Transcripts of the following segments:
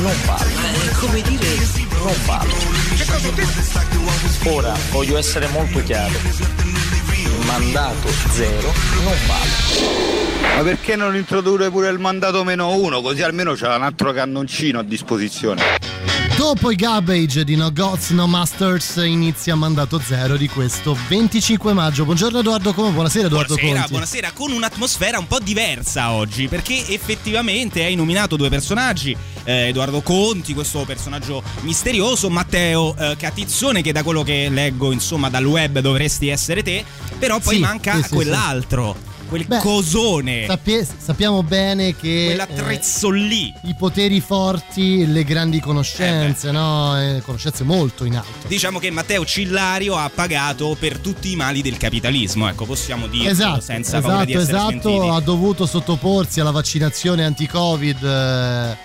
Non vale. come dire, Non vale. Ora voglio essere molto chiaro. Il mandato zero non vale. Ma perché non introdurre pure il mandato meno uno? Così almeno c'è un altro cannoncino a disposizione. Dopo i garbage di No Gods No Masters inizia mandato zero di questo 25 maggio. Buongiorno Edoardo Come, buonasera Edoardo buonasera, Conti. buonasera, con un'atmosfera un po' diversa oggi, perché effettivamente hai nominato due personaggi, eh, Edoardo Conti, questo personaggio misterioso, Matteo eh, Catizzone, che da quello che leggo insomma dal web dovresti essere te, però poi Sì, manca sì, sì, quell'altro, quel Beh, cosone, Sappie- sappiamo bene che quell'attrezzo lì. eh, i poteri forti, le grandi Eh conoscenze, no? Eh, conoscenze molto in alto. Diciamo che Matteo Cillario ha pagato per tutti i mali del capitalismo, ecco, possiamo dirlo Esatto, senza paura di esatto, essere esatto, smentiti. ha dovuto sottoporsi alla vaccinazione anti-Covid.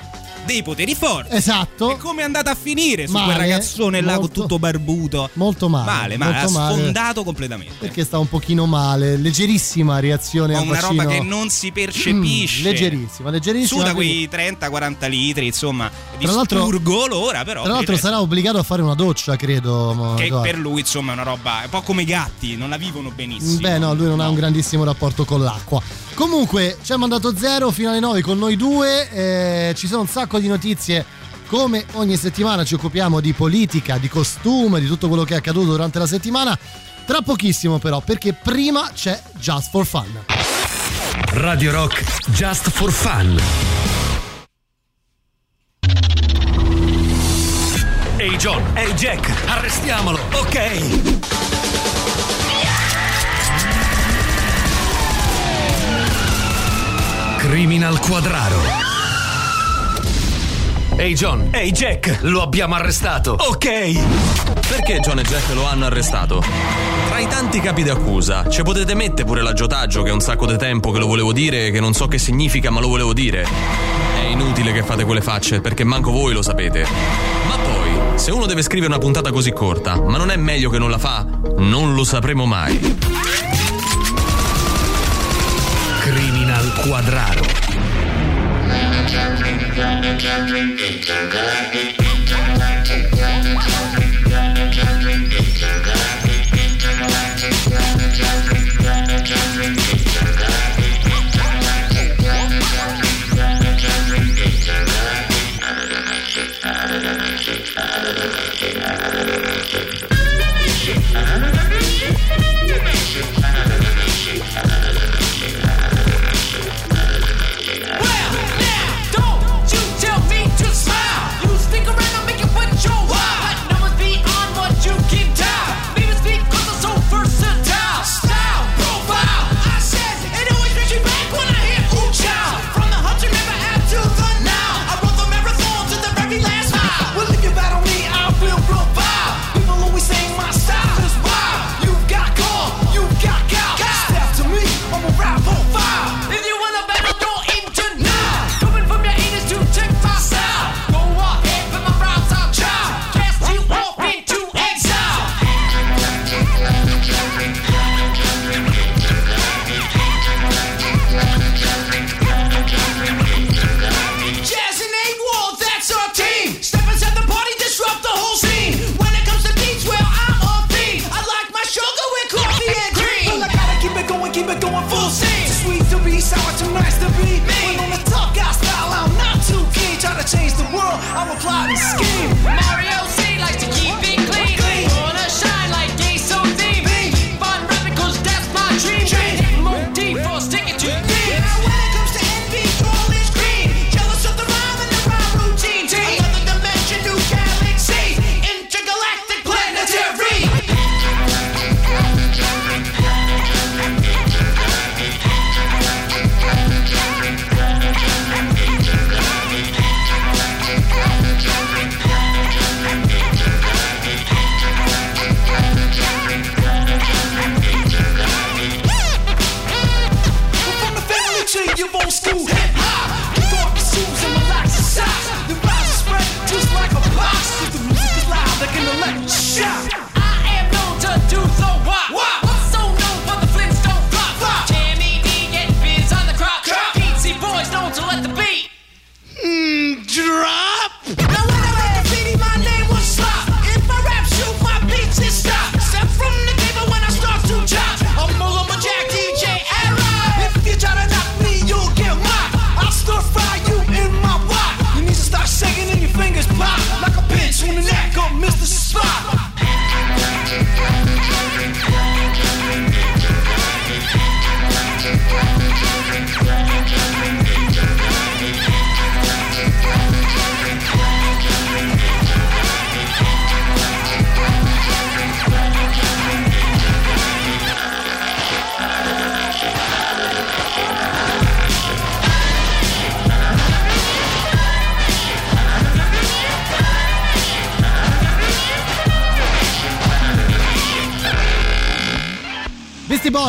Dei poteri forti. esatto. E come è andata a finire su quel Male, ragazzone là con tutto barbuto? Molto male. Male, male, ha molto male, sfondato completamente. Perché sta un pochino male, leggerissima reazione Ma una vaccino. roba che non si percepisce. Mm, leggerissima, leggerissima. Su da quei 30-40 litri, insomma, di Tra l'altro- spurgo l'ora, però. Tra l'altro il sarà obbligato a fare una doccia, credo. Che Edoardo. per lui, insomma, è una roba. È un po' come i gatti, non la vivono benissimo. Beh, no, lui non ha un grandissimo rapporto con l'acqua. Comunque, ci ha mandato zero fino alle 9 con noi due. eh, ci sono un sacco di notizie. Come ogni settimana ci occupiamo di politica, di costume, di tutto quello che è accaduto durante la settimana. Tra pochissimo, però, perché prima c'è Just for Fun. Radio Rock Just for Fun. Ehi John, ehi Jack, arrestiamolo. Ok. Criminal Quadraro. Ehi John, ehi Jack, lo abbiamo arrestato. Ok. Perché John e Jack lo hanno arrestato? Tra i tanti capi d'accusa, ci potete mettere pure l'aggiotaggio che è un sacco di tempo che lo volevo dire, che non so che significa, ma lo volevo dire. È inutile che fate quelle facce, perché manco voi lo sapete. Ma poi, se uno deve scrivere una puntata così corta, ma non è meglio che non la fa? Non lo sapremo mai. Criminal Quadraro.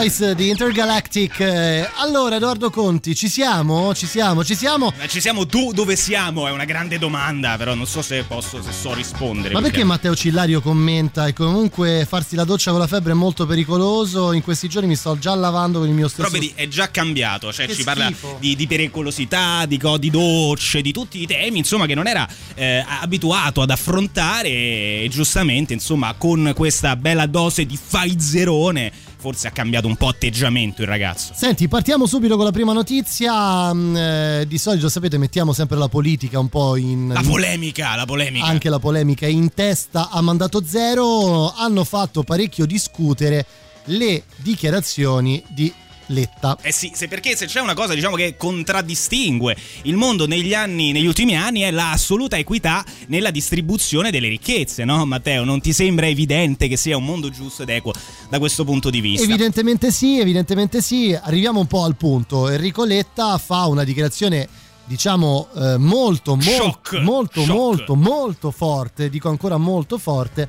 Boys di Intergalactic. Eh, allora, Edoardo Conti, ci siamo? Ci siamo? Ci siamo? Ma ci siamo tu dove siamo? È una grande domanda, però non so se posso, se so rispondere. Ma perché Matteo Cillario commenta e comunque farsi la doccia con la febbre è molto pericoloso? In questi giorni mi sto già lavando con il mio stesso. Però vedi, è già cambiato, cioè Che ci parla schifo. di, di pericolosità, di, di docce, di tutti i temi, insomma, che non era eh, abituato ad affrontare e giustamente, insomma, con questa bella dose di Pfizerone, forse ha cambiato un po' atteggiamento il ragazzo. Senti, partiamo subito con la prima notizia. Mm, eh, di solito, sapete, mettiamo sempre la politica un po' in. La polemica, la polemica. anche la polemica in testa a mandato zero hanno fatto parecchio discutere le dichiarazioni di Letta. Eh sì, se perché se c'è una cosa diciamo che contraddistingue il mondo negli anni, negli ultimi anni è l'assoluta equità nella distribuzione delle ricchezze, no Matteo? Non ti sembra evidente che sia un mondo giusto ed equo da questo punto di vista? Evidentemente sì, evidentemente sì. Arriviamo un po' al punto. Enrico Letta fa una dichiarazione diciamo eh, molto molto Shock. molto Shock. molto molto forte, dico ancora molto forte,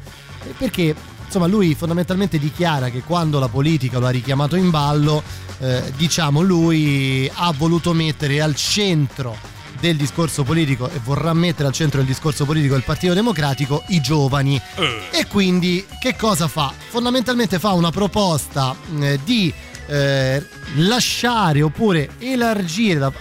perché insomma lui fondamentalmente dichiara che quando la politica lo ha richiamato in ballo, eh, diciamo lui ha voluto mettere al centro del discorso politico e vorrà mettere al centro del discorso politico del Partito Democratico i giovani. Eh. E quindi che cosa fa? Fondamentalmente fa una proposta eh, di eh, lasciare oppure elargire da,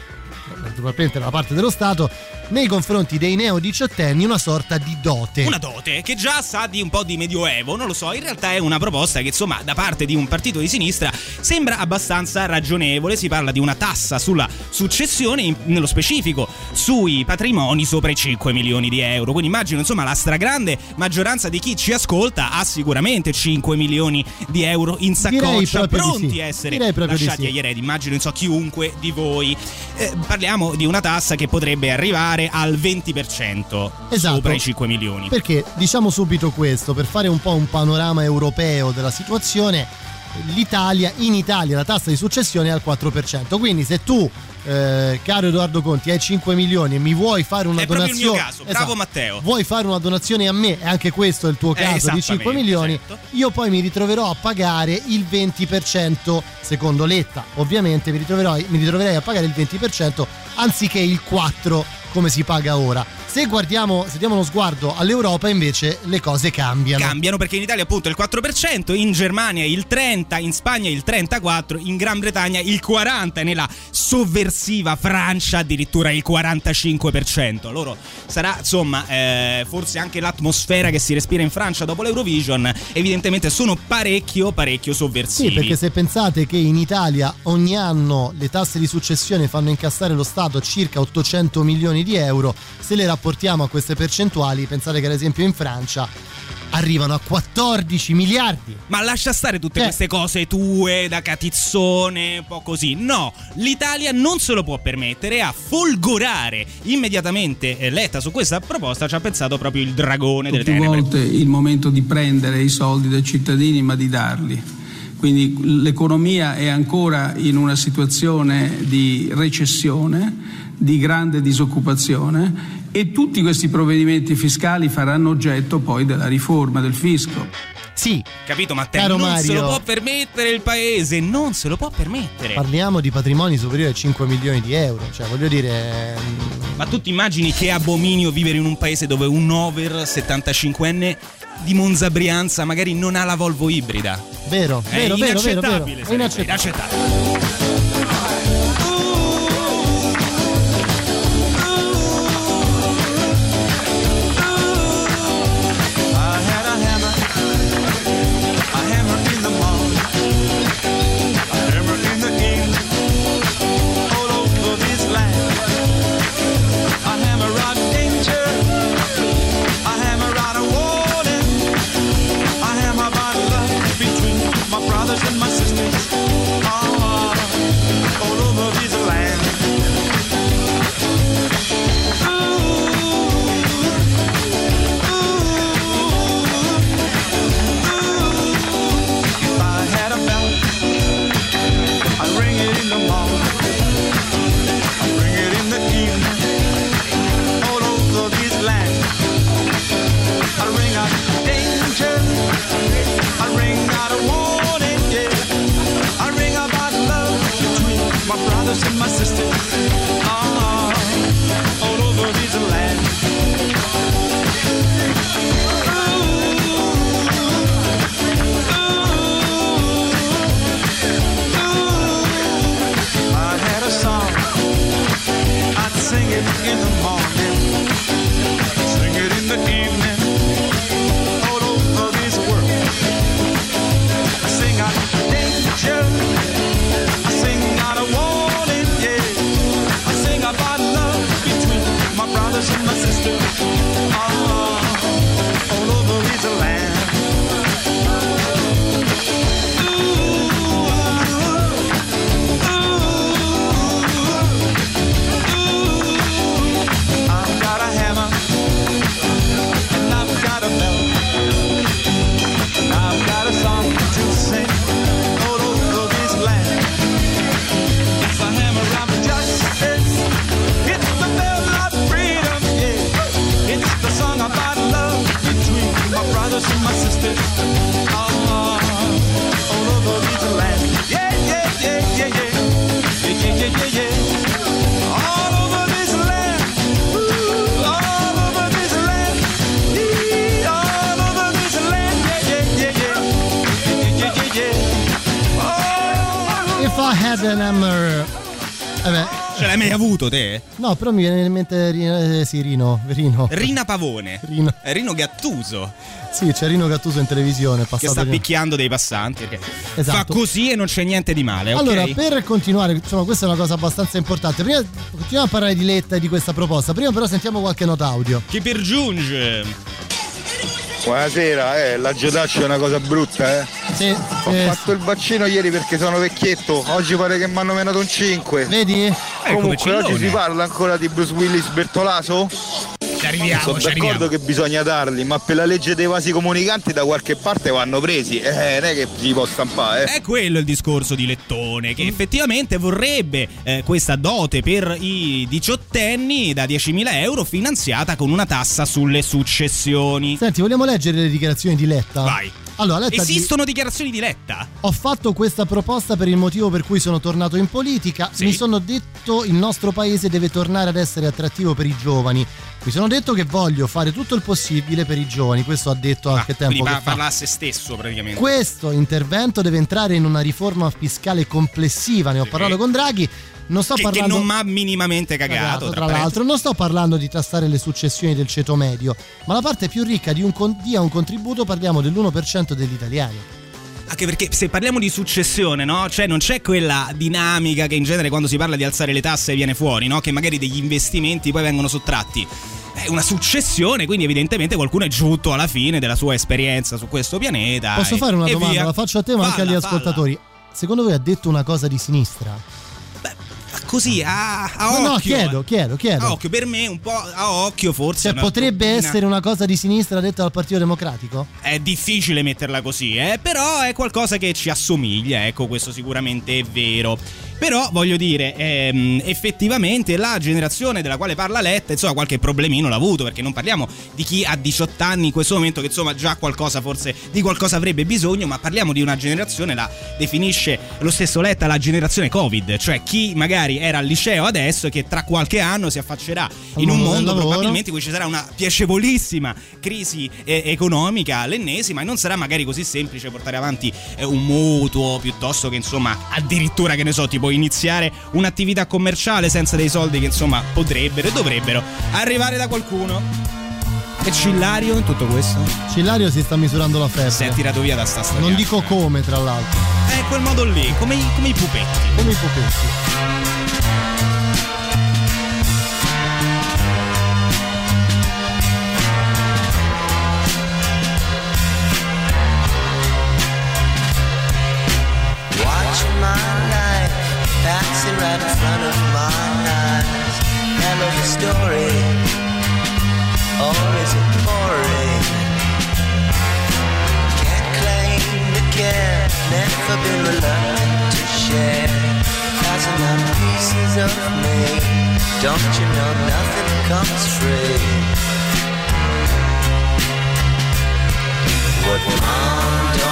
naturalmente dalla parte dello Stato nei confronti dei neo diciottenni una sorta di dote. Una dote che già sa di un po' di medioevo, non lo so, in realtà è una proposta che insomma da parte di un partito di sinistra sembra abbastanza ragionevole, si parla di una tassa sulla successione, in- nello specifico sui patrimoni sopra i 5 milioni di euro, quindi immagino insomma la stragrande maggioranza di chi ci ascolta ha sicuramente 5 milioni di euro in saccoccia, pronti sì. a essere lasciati sì. agli eredi, immagino insomma chiunque di voi. Eh, parliamo di una tassa che potrebbe arrivare al 20% Esatto. sopra i 5 milioni. Perché diciamo subito questo, per fare un po' un panorama europeo della situazione, l'Italia, in Italia la tassa di successione è al 4%. Quindi se tu, eh, caro Edoardo Conti, hai 5 milioni e mi vuoi fare una È proprio il donazione... mio caso, bravo Matteo. Vuoi fare una donazione a me, e anche questo è il tuo Eh, caso, di esattamente, 5 milioni, certo. io poi mi ritroverò a pagare il 20% secondo Letta. Ovviamente mi, mi ritroverei a pagare il 20% anziché il 4% come si paga ora. Se guardiamo, se diamo uno sguardo all'Europa invece le cose cambiano. Cambiano perché in Italia appunto il 4%, in Germania il 30%, in Spagna il 34%, in Gran Bretagna il 40% e nella sovversiva Francia addirittura il 45%. Loro sarà insomma eh, forse anche l'atmosfera che si respira in Francia dopo l'Eurovision, evidentemente sono parecchio parecchio sovversivi. Sì, perché se pensate che in Italia ogni anno le tasse di successione fanno incassare lo Stato circa 800 milioni di euro, se le rapportiamo a queste percentuali, pensate che ad esempio in Francia arrivano a 14 miliardi. Ma lascia stare tutte Eh. queste cose tue da catizzone, un po' così. No, l'Italia non se lo può permettere a folgorare immediatamente eh, Letta su questa proposta ci ha pensato proprio il dragone delle più tenebre. volte il momento di prendere i soldi dai cittadini ma di darli. Quindi l'economia è ancora in una situazione di recessione, di grande disoccupazione e tutti questi provvedimenti fiscali faranno oggetto poi della riforma del fisco. Sì, Capito Matteo? Caro non se Mario. lo può permettere il paese, non se lo può permettere. parliamo di patrimoni superiori a 5 milioni di euro, cioè voglio dire... mm, Ma tu ti immagini che abominio vivere in un paese dove un over 75enne di Monza Brianza magari non ha la Volvo ibrida? Vero, È vero, vero, vero, vero. inaccettabile, È inaccettabile. Had an Hammer. Eh beh, Ce l'hai mai avuto te? no, però mi viene in mente Rino, eh, sì, Rino, Rino. Rina Pavone. Rino. Eh, Rino Gattuso Sì, c'è Rino Gattuso in televisione, che sta picchiando dei passanti. Esatto. fa così e non c'è niente di male. Allora, per continuare, insomma, questa è una cosa abbastanza importante. Prima continuiamo a parlare di Letta e di questa proposta. Prima però sentiamo qualche nota audio. Chi per giunge? Buonasera, eh, la giotaccia è una cosa brutta, eh. Sì, Ho eh, fatto il vaccino ieri perché sono vecchietto, oggi pare che mi hanno menato un 5. vedi? Ecco, Comunque oggi si parla ancora di Bruce Willis Bertolaso? Ci arriviamo, Sono ci d'accordo arriviamo. che bisogna darli, ma per la legge dei vasi comunicanti da qualche parte vanno presi. Eh, non è che si può stampare, eh. È quello il discorso di Lettone, che effettivamente vorrebbe eh, questa dote per i diciottenni da 10.000 euro finanziata con una tassa sulle successioni. Senti, vogliamo leggere le dichiarazioni di Letta? Vai. Allora, Letta di- Esistono dichiarazioni di Letta? Ho fatto questa proposta per il motivo per cui sono tornato in politica. Sì. Mi sono detto il nostro paese deve tornare ad essere attrattivo per i giovani. Mi sono detto che voglio fare tutto il possibile per i giovani. Questo ha detto anche Ah, tempo quindi che pa- fa. parla a se stesso praticamente. Questo intervento deve entrare in una riforma fiscale complessiva. Ne ho parlato con Draghi. Non sto che, che parlando non mi ha minimamente cagato. Cagato, tra tra l'altro, non sto parlando di tassare le successioni del ceto medio, ma la parte più ricca di un dia un contributo parliamo dell'1% degli italiani. Anche perché se parliamo di successione, no? Cioè non c'è quella dinamica che in genere quando si parla di alzare le tasse viene fuori, no? Che magari degli investimenti poi vengono sottratti. È una successione, quindi evidentemente qualcuno è giunto alla fine della sua esperienza su questo pianeta. Posso e- fare una domanda? via. La faccio a te, ma anche agli Falla, falla. ascoltatori. Secondo voi ha detto una cosa di sinistra? Così a, a No, occhio. no, chiedo, chiedo, chiedo. A occhio, per me un po' a occhio forse. Cioè, potrebbe tropina- essere una cosa di sinistra detta dal Partito Democratico? È difficile metterla così, eh? però è qualcosa che ci assomiglia, ecco, questo sicuramente è vero. Però voglio dire, ehm, effettivamente la generazione della quale parla Letta, insomma, qualche problemino l'ha avuto, perché non parliamo di chi ha 18 anni in questo momento, che insomma già qualcosa forse di qualcosa avrebbe bisogno, ma parliamo di una generazione, la definisce lo stesso Letta la generazione Covid, cioè chi magari era al liceo adesso e che tra qualche anno si affaccerà in un mondo probabilmente in cui ci sarà una piacevolissima crisi eh, economica, l'ennesima, e non sarà magari così semplice portare avanti eh, un mutuo piuttosto che insomma addirittura che ne so, tipo iniziare un'attività commerciale senza dei soldi che insomma potrebbero e dovrebbero arrivare da qualcuno. E Cillario in tutto questo? Cillario si sta misurando la febbre. Si è tirato via da sta storia. Non dico come, tra l'altro. È quel modo lì, come i, come i pupetti. Come i pupetti. Passing right in front of my eyes. Hell of a story, or is it boring? Can't claim to care, never been reluctant to share. Passing out pieces of me, don't you know nothing comes free? What mom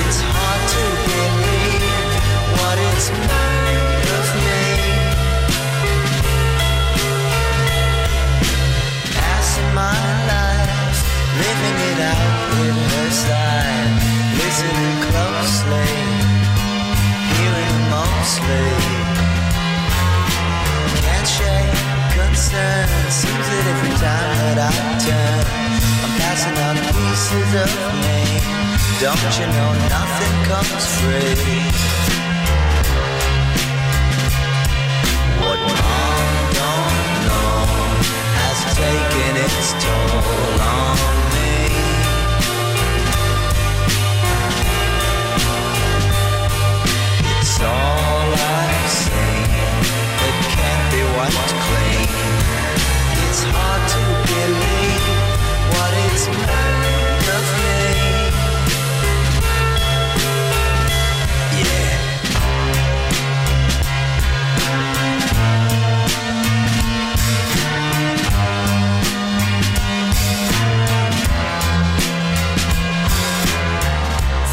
It's hard to believe what it's made Can't shake concern, seems that every time that I turn, I'm passing on pieces of me. Don't you know nothing comes free? What mom don't know has taken its toll on It's hard to believe what it's made of me.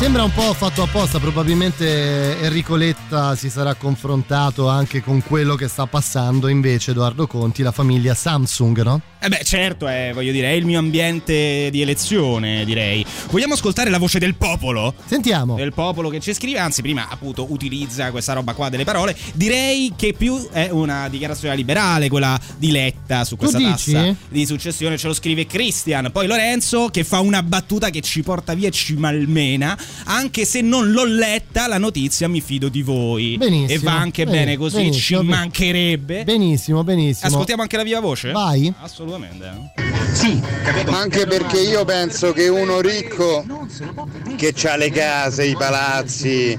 Sembra un po' fatto apposta, probabilmente Enrico Letta si sarà confrontato anche con quello che sta passando invece Edoardo Conti, la famiglia Samsung, no? Eh beh, certo, è, voglio dire, è il mio ambiente di elezione, direi. Vogliamo ascoltare la voce del popolo? Sentiamo. Del popolo che ci scrive, anzi, prima appunto utilizza questa roba qua delle parole. Direi che più è una dichiarazione liberale, quella di Letta su questa tassa di successione. Ce lo scrive Christian. Poi Lorenzo che fa una battuta che ci porta via e ci malmena. Anche se non l'ho letta, la notizia mi fido di voi. Benissimo. E va anche Bene, bene così, ci ben- mancherebbe. Benissimo, benissimo. Ascoltiamo anche la viva voce? Vai. Assolutamente. Sì, ma anche perché io penso che uno ricco che ha le case, i palazzi,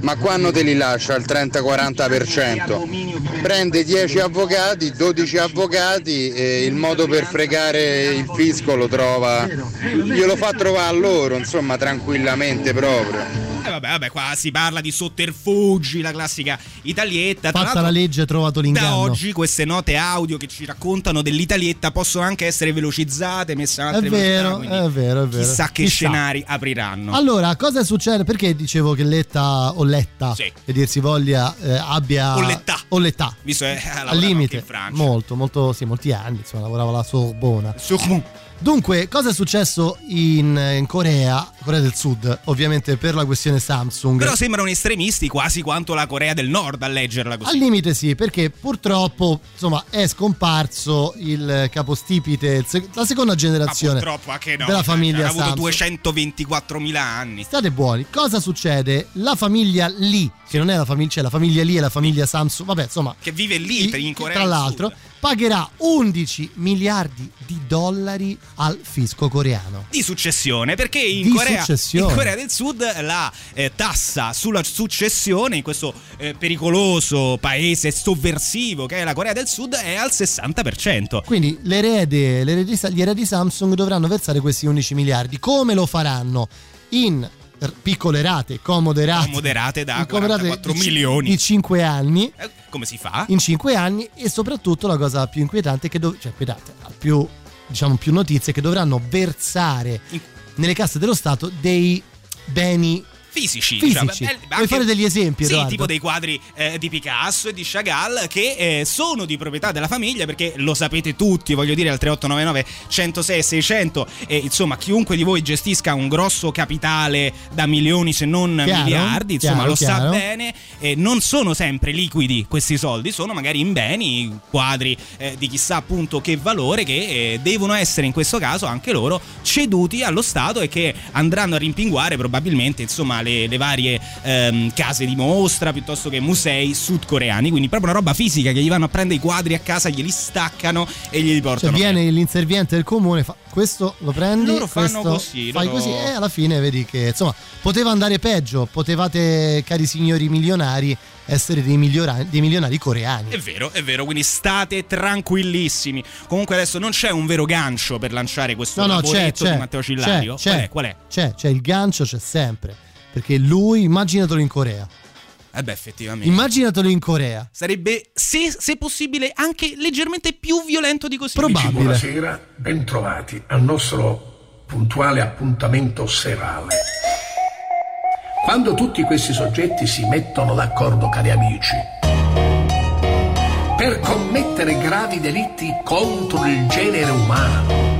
ma quando te li lascia al 30-40%? Prende 10 avvocati, 12 avvocati e il modo per fregare il fisco lo trova, glielo fa trovare a loro, insomma, tranquillamente proprio. Eh vabbè, vabbè, qua si parla di sotterfugi, la classica italietta. Tra Fatta la legge, trovato da l'inganno. oggi queste note audio che ci raccontano dell'italietta possono anche essere velocizzate, messe in È altre vero, velocità, quindi è vero, è vero. Chissà che Chissà. scenari apriranno. Allora, cosa succede? Perché dicevo che Letta o Letta, Sì. che dir si voglia, eh, abbia... O Letta. O Letta. Visto che ha Al limite, in Francia. molto, molto, sì, molti anni, insomma, lavorava alla Sorbona. Sorbonne. Dunque, cosa è successo in, in Corea, Corea del Sud, ovviamente per la questione Samsung? Però sembrano estremisti quasi quanto la Corea del Nord a leggerla così. Al limite sì, perché purtroppo insomma, è scomparso il capostipite, la seconda generazione no. della famiglia Ha avuto Samsung. 224.000 anni. State buoni, cosa succede? La famiglia Lee, che non è la famiglia, cioè la famiglia Lee e la famiglia Samsung, vabbè insomma, Che vive lì in Corea tra l'altro, pagherà 11 miliardi di dollari al fisco coreano. di successione perché in, Di Corea, successione. in Corea del Sud la eh, tassa sulla successione in questo eh, pericoloso paese sovversivo che è la Corea del Sud è al 60%. Quindi l'erede, l'erede- gli eredi Samsung dovranno versare questi 11 miliardi. Come lo faranno? In piccole rate, comode rate. Moderate da in comode rate 44 di ci- milioni. Di 5 anni. Eh, Come si fa? In 5 anni e soprattutto la cosa più inquietante è che dov- cioè più diciamo più notizie che dovranno versare nelle casse dello Stato dei beni Fisici, Fisici. Cioè, Vuoi fare degli esempi, Sì, Edoardo? tipo dei quadri eh, di Picasso e di Chagall che eh, sono di proprietà della famiglia perché lo sapete tutti, voglio dire al 3899 106 600 e insomma chiunque di voi gestisca un grosso capitale da milioni se non Chiaro, miliardi, insomma chiaro, lo sa chiaro. bene, eh, non sono sempre liquidi questi soldi, sono magari in beni, quadri eh, di chissà appunto che valore che eh, devono essere in questo caso anche loro ceduti allo Stato e che andranno a rimpinguare probabilmente insomma le, le varie ehm, case di mostra piuttosto che musei sudcoreani, quindi proprio una roba fisica che gli vanno a prendere i quadri a casa, glieli staccano e glieli Cioè portano. viene l'inserviente del comune, fa questo lo prendi, Loro fanno così, fai loro- così e alla fine vedi che insomma poteva andare peggio, potevate cari signori milionari essere dei, dei milionari coreani. È vero, è vero, quindi state tranquillissimi. Comunque adesso non c'è un vero gancio per lanciare questo No, no, c'è, c'è, di Matteo Cillario. c'è, qual è? Qual è? C'è, c'è il gancio, c'è sempre. Perché lui, immaginatelo in Corea. Eh beh, effettivamente. Immaginatelo in Corea. Sarebbe, se, se possibile, anche leggermente più violento di così. Probabile. Buonasera, bentrovati al nostro puntuale appuntamento serale. Quando tutti questi soggetti si mettono d'accordo, cari amici, per commettere gravi delitti contro il genere umano,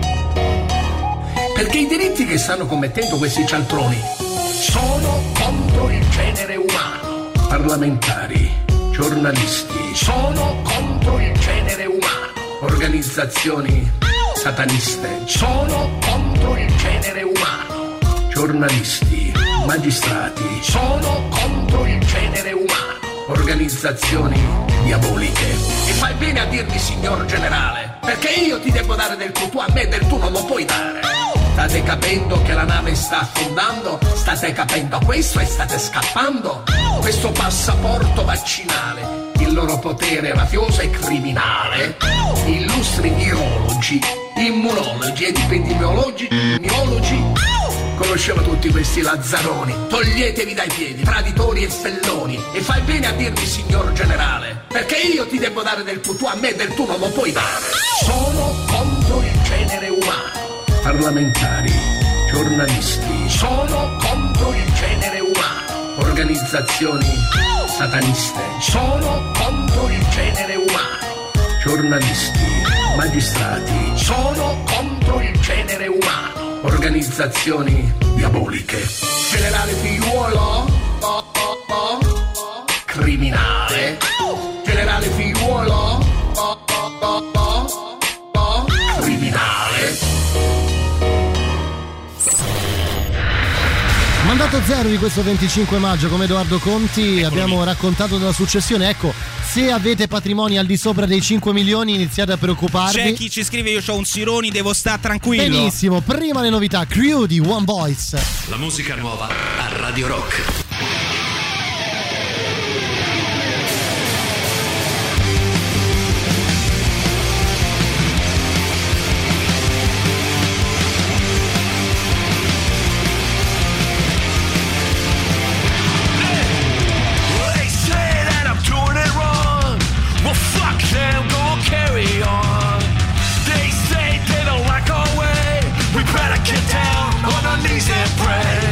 perché i delitti che stanno commettendo questi cialtroni sono contro il genere umano. Parlamentari, giornalisti, sono contro il genere umano. Organizzazioni sataniste, sono contro il genere umano. Giornalisti, magistrati, sono contro il genere umano. Organizzazioni diaboliche. E fai bene a dirmi signor generale, perché io ti devo dare del tuo, tu a me del tu non lo puoi dare. State capendo che la nave sta affondando? State capendo questo e state scappando? Questo passaporto vaccinale, il loro potere mafioso e criminale. Illustri virologi, immunologi ed epidemiologi, miologi. Conosciamo tutti questi lazzaroni. Toglietevi dai piedi, traditori e felloni. E fai bene a dirmi, signor generale, perché io ti devo dare del tu, tu a me del tu non lo puoi dare. Sono contro il genere umano. Parlamentari, giornalisti, sono contro il genere umano. Organizzazioni sataniste sono contro il genere umano. Giornalisti, magistrati sono contro il genere umano. Organizzazioni diaboliche. Generale figliuolo? Oh, oh, oh. Criminale. Generale figliuolo? Mandato zero di questo 25 maggio come Edoardo Conti abbiamo raccontato della successione. Ecco, se avete patrimoni al di sopra dei 5 milioni iniziate a preoccuparvi. C'è chi ci scrive io ho un Sironi, devo stare tranquillo. Benissimo, prima le novità, Crew di One Voice. La musica nuova a Radio Rock. Knees and pray.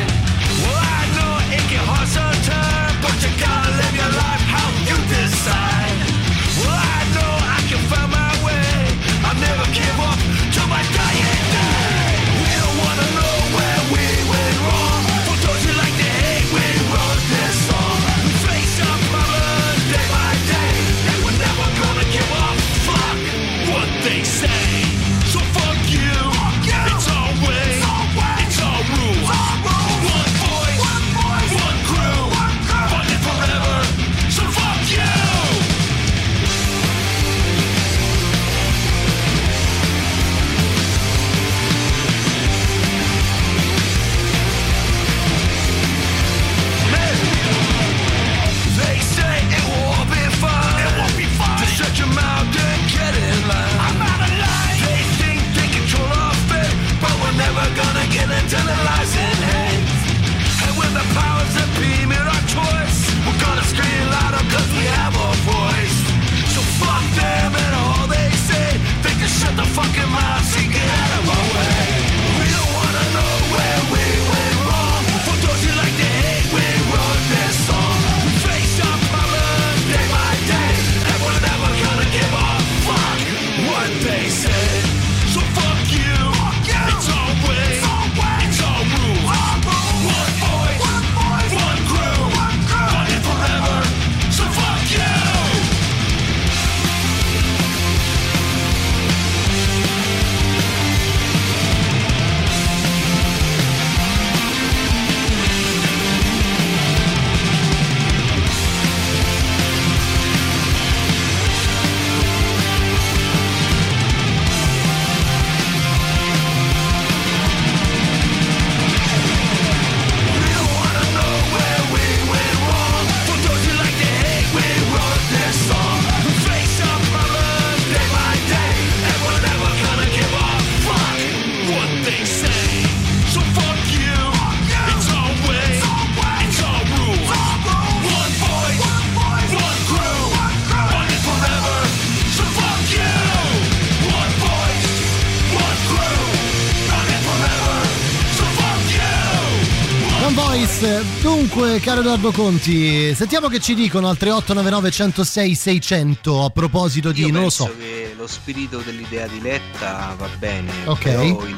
Dunque, caro Edoardo Conti, sentiamo che ci dicono al 3899 106 600 a proposito di Io non lo so. che lo spirito dell'idea di Letta va bene, Ok. però il,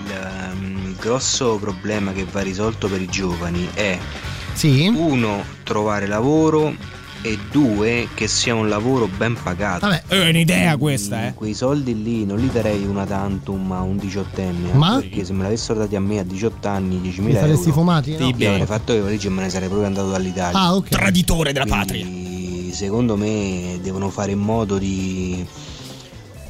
il grosso problema che va risolto per i giovani è uno, trovare lavoro e due, che sia un lavoro ben pagato. Vabbè. È un'idea questa, eh. Quei soldi lì non li darei una tantum a un diciottenne, Ma? perché se me l'avessero dati a me a 18 anni 10.000 Li faresti euro, fumati? No. io avrei fatto le valigie e me ne sarei proprio andato dall'Italia. Ah, ok. Traditore della patria. Quindi, secondo me devono fare in modo di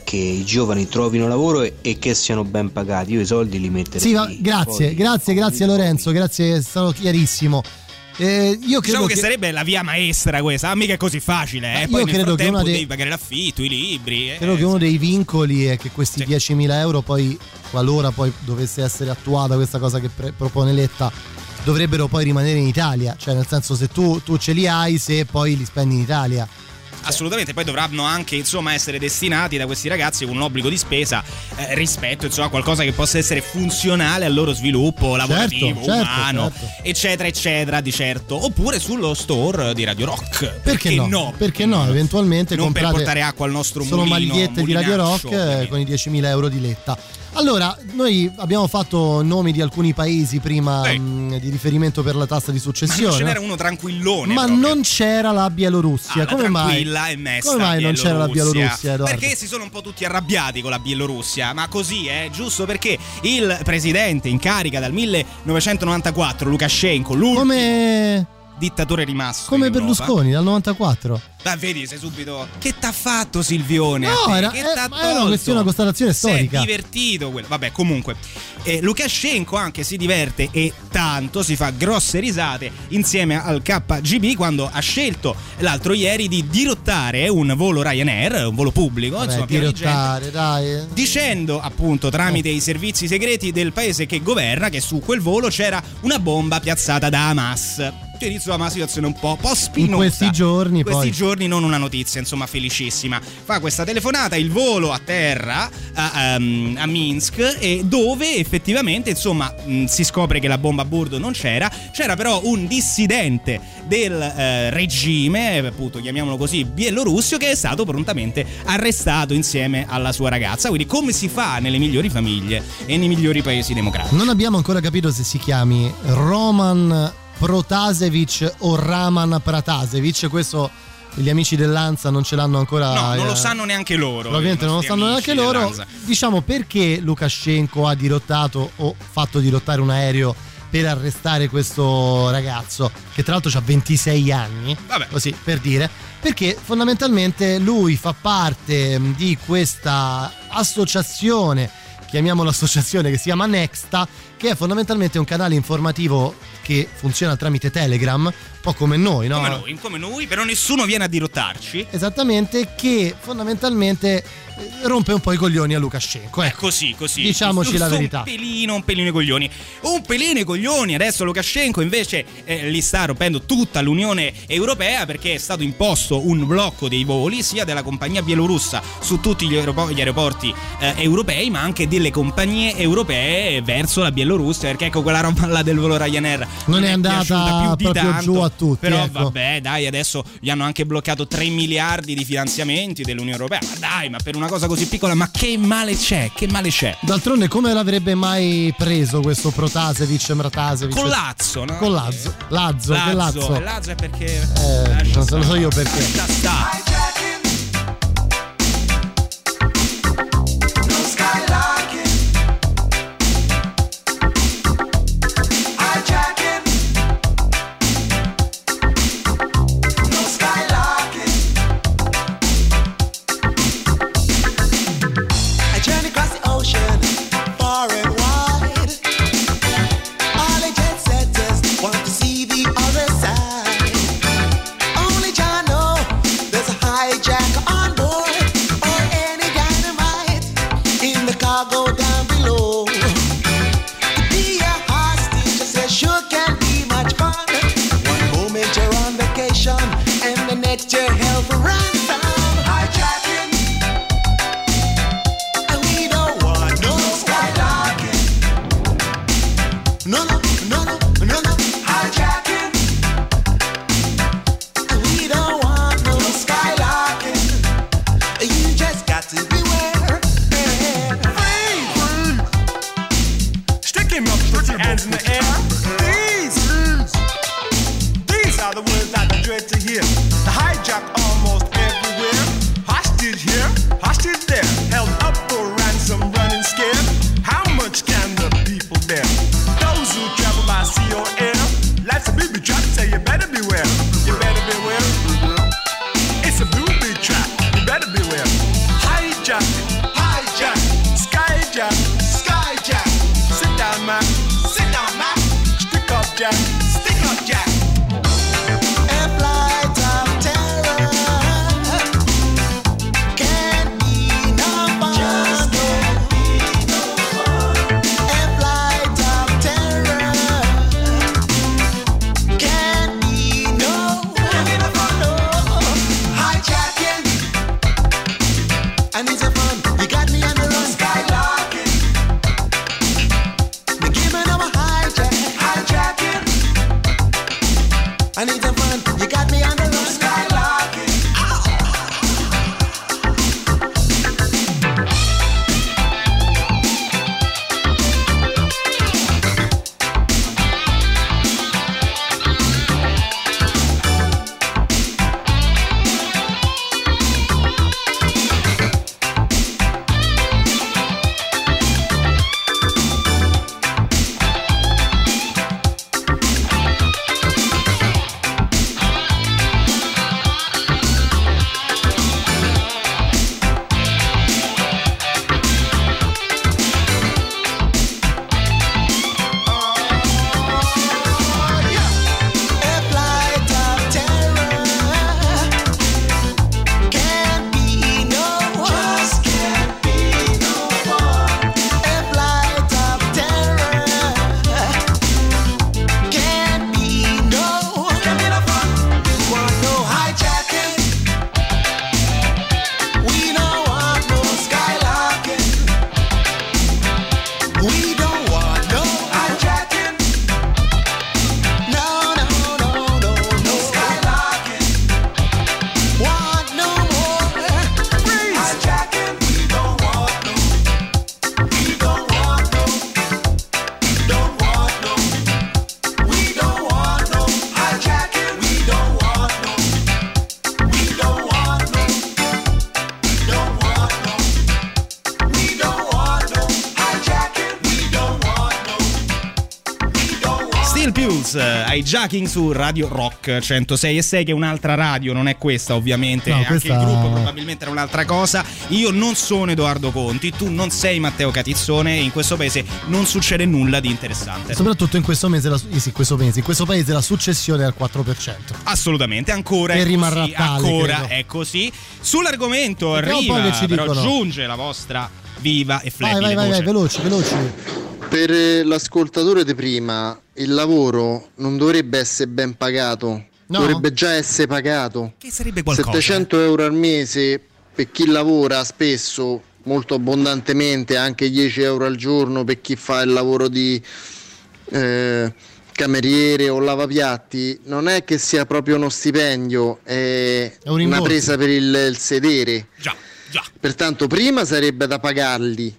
che i giovani trovino lavoro e, e che siano ben pagati. Io i soldi li metterei. Sì, va- grazie, grazie, grazie Lorenzo, grazie, è stato chiarissimo. Eh, io Diciamo che, che sarebbe la via maestra questa, ah, mica è così facile, eh. io Poi nel credo che dei- devi pagare l'affitto, i libri. eh. Credo che uno dei vincoli è che questi 10.000 euro poi, qualora poi dovesse essere attuata questa cosa che pre- propone Letta, dovrebbero poi rimanere in Italia. Cioè, nel senso, se tu, tu ce li hai, se poi li spendi in Italia. Assolutamente, poi dovranno anche insomma essere destinati da questi ragazzi con un obbligo di spesa eh, rispetto insomma a qualcosa che possa essere funzionale al loro sviluppo lavorativo, certo, umano, certo. eccetera, eccetera, di certo. Oppure sullo store di Radio Rock. Perché, no? Perché no? Eventualmente Non per portare acqua al nostro Sono mulino, magliette di Radio Rock eh, con i 10.000 euro di letta. Allora, noi abbiamo fatto nomi di alcuni paesi prima mh, di riferimento per la tassa di Ma successione. non ce n'era uno tranquillone. Ma proprio. non c'era la Bielorussia. Ah, come mai? Come mai non c'era la Bielorussia, Edoardo? Perché si sono un po' tutti arrabbiati con la Bielorussia, ma così è giusto perché il presidente in carica dal 1994, Lukashenko, l'ultimo Come, dittatore rimasto come. Berlusconi dal 94. Ma vedi, sei subito. Che t'ha fatto Silvione? No, era, che eh, t'ha ma era una tolto? questione, una constatazione Si è storica. divertito quello. Vabbè, comunque. Eh, Lukashenko anche si diverte e tanto si fa grosse risate insieme al KGB quando ha scelto l'altro ieri di dirottare un volo Ryanair, un volo pubblico, Vabbè, insomma, dirottare, dai. dicendo appunto tramite i servizi segreti del paese che governa che su quel volo c'era una bomba piazzata da Hamas. Cioè, insomma, una situazione un po', po' spinosa. In questi giorni In questi poi. giorni non una notizia, insomma, felicissima. Fa questa telefonata, il volo a terra a, ehm, a Minsk e dove effettivamente, insomma, mh, si scopre che la bomba a bordo non c'era, c'era però un dissidente del eh, regime, appunto, chiamiamolo così, bielorussio che è stato prontamente arrestato insieme alla sua ragazza. Quindi come si fa nelle migliori famiglie e nei migliori paesi democratici? Non abbiamo ancora capito se si chiami Roman Protasevich o Raman Pratasevich. Questo gli amici dell'Anza non ce l'hanno ancora. No, non lo eh, sanno neanche loro. Probabilmente non lo sanno neanche loro. dell'Anza. Diciamo perché Lukashenko ha dirottato o fatto dirottare un aereo per arrestare questo ragazzo, che tra l'altro ha 26 anni. Vabbè. Così per dire. Perché fondamentalmente lui fa parte di questa associazione, chiamiamola associazione, che si chiama Nexta, che è fondamentalmente un canale informativo che funziona tramite Telegram, un po' come noi, no? Come noi, come noi, però nessuno viene a dirottarci. Esattamente, che fondamentalmente rompe un po' i coglioni a Lukashenko. È Ecco. così, così. Diciamoci Giusto la verità. Un pelino, un pelino i coglioni. Un pelino i coglioni. Adesso Lukashenko invece eh, li sta rompendo tutta l'Unione Europea perché è stato imposto un blocco dei voli sia della compagnia bielorussa su tutti gli, aeropo- gli aeroporti eh, europei, ma anche delle compagnie europee verso la Bielorussia. Perché ecco quella roba là del volo Ryanair Non è andata piaciuta più di tanto, giù a tutti, Però ecco. vabbè, dai, adesso gli hanno anche bloccato 3 miliardi di finanziamenti dell'Unione Europea. Ma dai, ma per una cosa così piccola, ma che male c'è? Che male c'è? D'altronde come l'avrebbe mai preso questo Protasevich, Mratasevich? Con Lazzo, no? Con Lazzo. Lazzo, Lazzo. E Lazzo è perché. Eh, non lo so io perché. Sta, sta. Hijacking su Radio Rock 106 e 6 che è un'altra radio, non è questa ovviamente, No, anche questa- il gruppo probabilmente era un'altra cosa. Io non sono Edoardo Conti, tu non sei Matteo Catizzone e in questo paese non succede nulla di interessante. Soprattutto in questo mese, la, eh sì, in questo mese, in questo paese la successione è al 4%. Assolutamente, ancora E è rimarrà così, tale, ancora credo. è così. Sull'argomento arriva, però giunge la vostra viva e Vai, flebile vai, vai, vai, voce. veloci, veloci. Per eh, l'ascoltatore di prima, il lavoro non dovrebbe essere ben pagato, No? dovrebbe già essere pagato. Che sarebbe qualcosa. 700 euro al mese per chi lavora spesso, molto abbondantemente, anche 10 euro al giorno per chi fa il lavoro di eh, cameriere o lavapiatti, non è che sia proprio uno stipendio, è, un una presa per il, il sedere. Già, già. Pertanto prima sarebbe da pagarli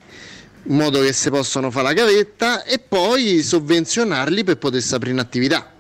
in modo che si possano fare la gavetta e poi sovvenzionarli per potersi aprire in attività.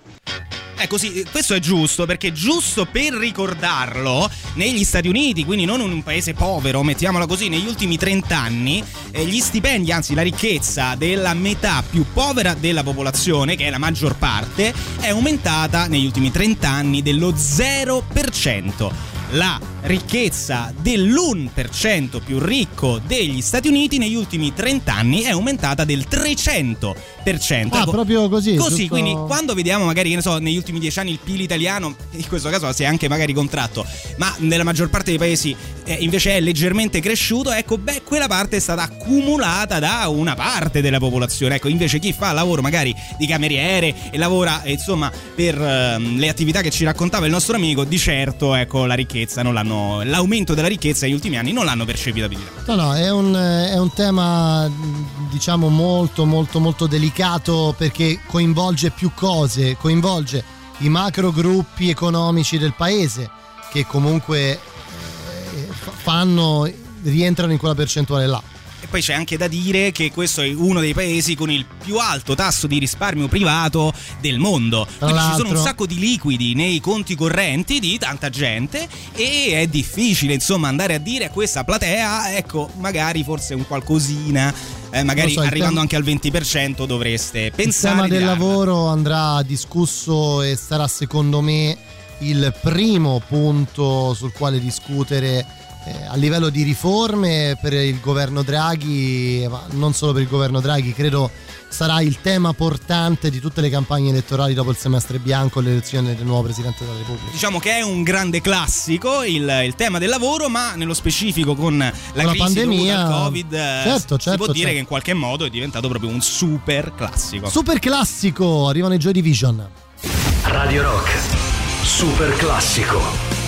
Ecco sì, questo è giusto perché giusto per ricordarlo, negli Stati Uniti, quindi non in un paese povero, mettiamola così, negli ultimi 30 anni, eh, gli stipendi, anzi la ricchezza della metà più povera della popolazione, che è la maggior parte, è aumentata negli ultimi 30 anni dello 0%. La ricchezza dell'1% più ricco degli Stati Uniti negli ultimi 30 anni è aumentata del 300%. Ah, Ecco, proprio così. Così, giusto- quindi quando vediamo magari, che ne so, negli ultimi dieci anni il PIL italiano, in questo caso si è anche magari contratto, ma nella maggior parte dei paesi eh, invece è leggermente cresciuto, ecco, beh, quella parte è stata accumulata da una parte della popolazione. Ecco, invece chi fa lavoro magari di cameriere e lavora, eh, insomma, per ehm, le attività che ci raccontava il nostro amico, di certo, ecco, la ricchezza non l'hanno, l'aumento della ricchezza negli ultimi anni non l'hanno percepita più di tanto. No, no, è un, è un tema diciamo molto molto molto delicato perché coinvolge più cose, coinvolge i macro gruppi economici del paese che comunque eh, fa- fanno, rientrano in quella percentuale là. Poi c'è anche da dire che questo è uno dei paesi con il più alto tasso di risparmio privato del mondo. Quindi ci sono un sacco di liquidi nei conti correnti di tanta gente e è difficile insomma andare a dire a questa platea, ecco, magari forse un qualcosina, eh, magari so, il arrivando tema- anche al 20% dovreste Il pensare tema di del lavoro andrà discusso e sarà secondo me il primo punto sul quale discutere eh, a livello di riforme per il governo Draghi, ma non solo per il governo Draghi, credo sarà il tema portante di tutte le campagne elettorali dopo il semestre bianco e l'elezione del nuovo Presidente della Repubblica. Diciamo che è un grande classico il, il tema del lavoro, ma nello specifico con la, la crisi pandemia, dovuta Covid, eh, certo, si certo, può dire certo. che in qualche modo è diventato proprio un super classico. Super classico, arrivano i Joy Division. Radio Rock, super classico.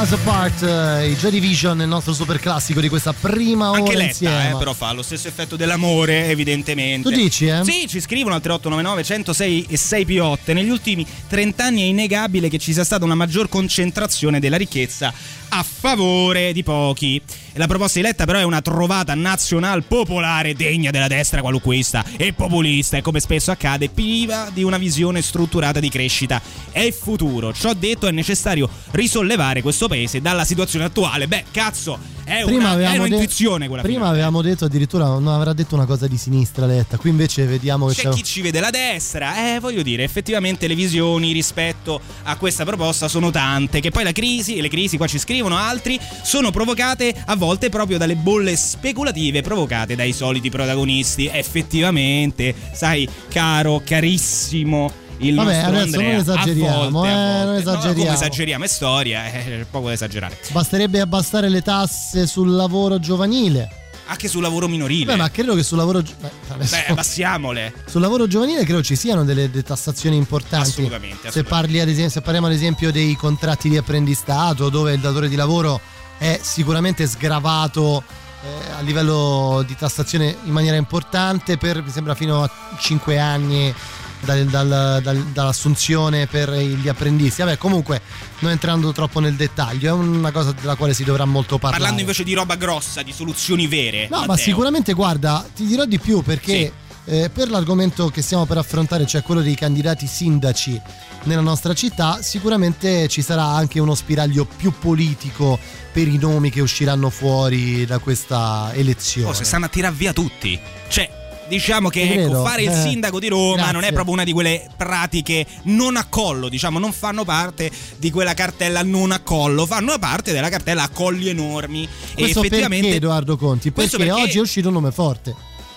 Us Apart, eh, i Joy Division, il nostro super classico di questa prima ora Anche letta, insieme. eh, però fa lo stesso effetto dell'amore, evidentemente. Tu dici, eh? Sì, ci scrivono al 3899 106 e 6 P8. Negli ultimi 30 anni è innegabile che ci sia stata una maggior concentrazione della ricchezza a favore di pochi. La proposta di Letta però è una trovata nazional popolare degna della destra qualunquista e populista e come spesso accade priva di una visione strutturata di crescita e futuro. Ciò detto è necessario risollevare questo paese dalla situazione attuale. Beh, cazzo, è Prima una, è avevamo de- un'intuizione quella Prima finale. avevamo detto addirittura non avrà detto una cosa di sinistra Letta, qui invece vediamo che C'è chi ci vede la destra, eh, voglio dire, effettivamente le visioni rispetto a questa proposta sono tante, che poi la crisi, e le crisi qua ci scrivono altri, sono provocate a volte proprio dalle bolle speculative provocate dai soliti protagonisti. Effettivamente, sai, caro, carissimo. Il Vabbè, adesso Andrea, non esageriamo, a volte, a eh, non volte. No, esageriamo. come esageriamo è storia, è poco da esagerare. Basterebbe abbassare le tasse sul lavoro giovanile. Anche sul lavoro minorile. Beh, ma credo che sul lavoro beh, adesso- Beh, abbassiamole. sul lavoro giovanile credo ci siano delle detassazioni importanti. Assolutamente, Se, assolutamente. parli ad esempio, se parliamo ad esempio dei contratti di apprendistato, dove il datore di lavoro è sicuramente sgravato eh, a livello di tassazione in maniera importante per mi sembra fino a 5 anni dal- dal- dal- dall'assunzione per gli apprendisti. Vabbè, comunque, non entrando troppo nel dettaglio, è una cosa della quale si dovrà molto parlare. Parlando invece di roba grossa, di soluzioni vere. No, ma Matteo. sicuramente guarda, ti dirò di più perché eh, per l'argomento che stiamo per affrontare, cioè quello dei candidati sindaci nella nostra città, sicuramente ci sarà anche uno spiraglio più politico per i nomi che usciranno fuori da questa elezione. Oh, se stanno a tirar via tutti. Cioè, diciamo che ecco, fare il Eh, sindaco di Roma grazie. non è proprio una di quelle pratiche non a collo, diciamo, non fanno parte di quella cartella non a collo, fanno parte della cartella a colli enormi. e Questo effettivamente perché Edoardo Conti? Perché, perché- oggi è uscito un nome forte.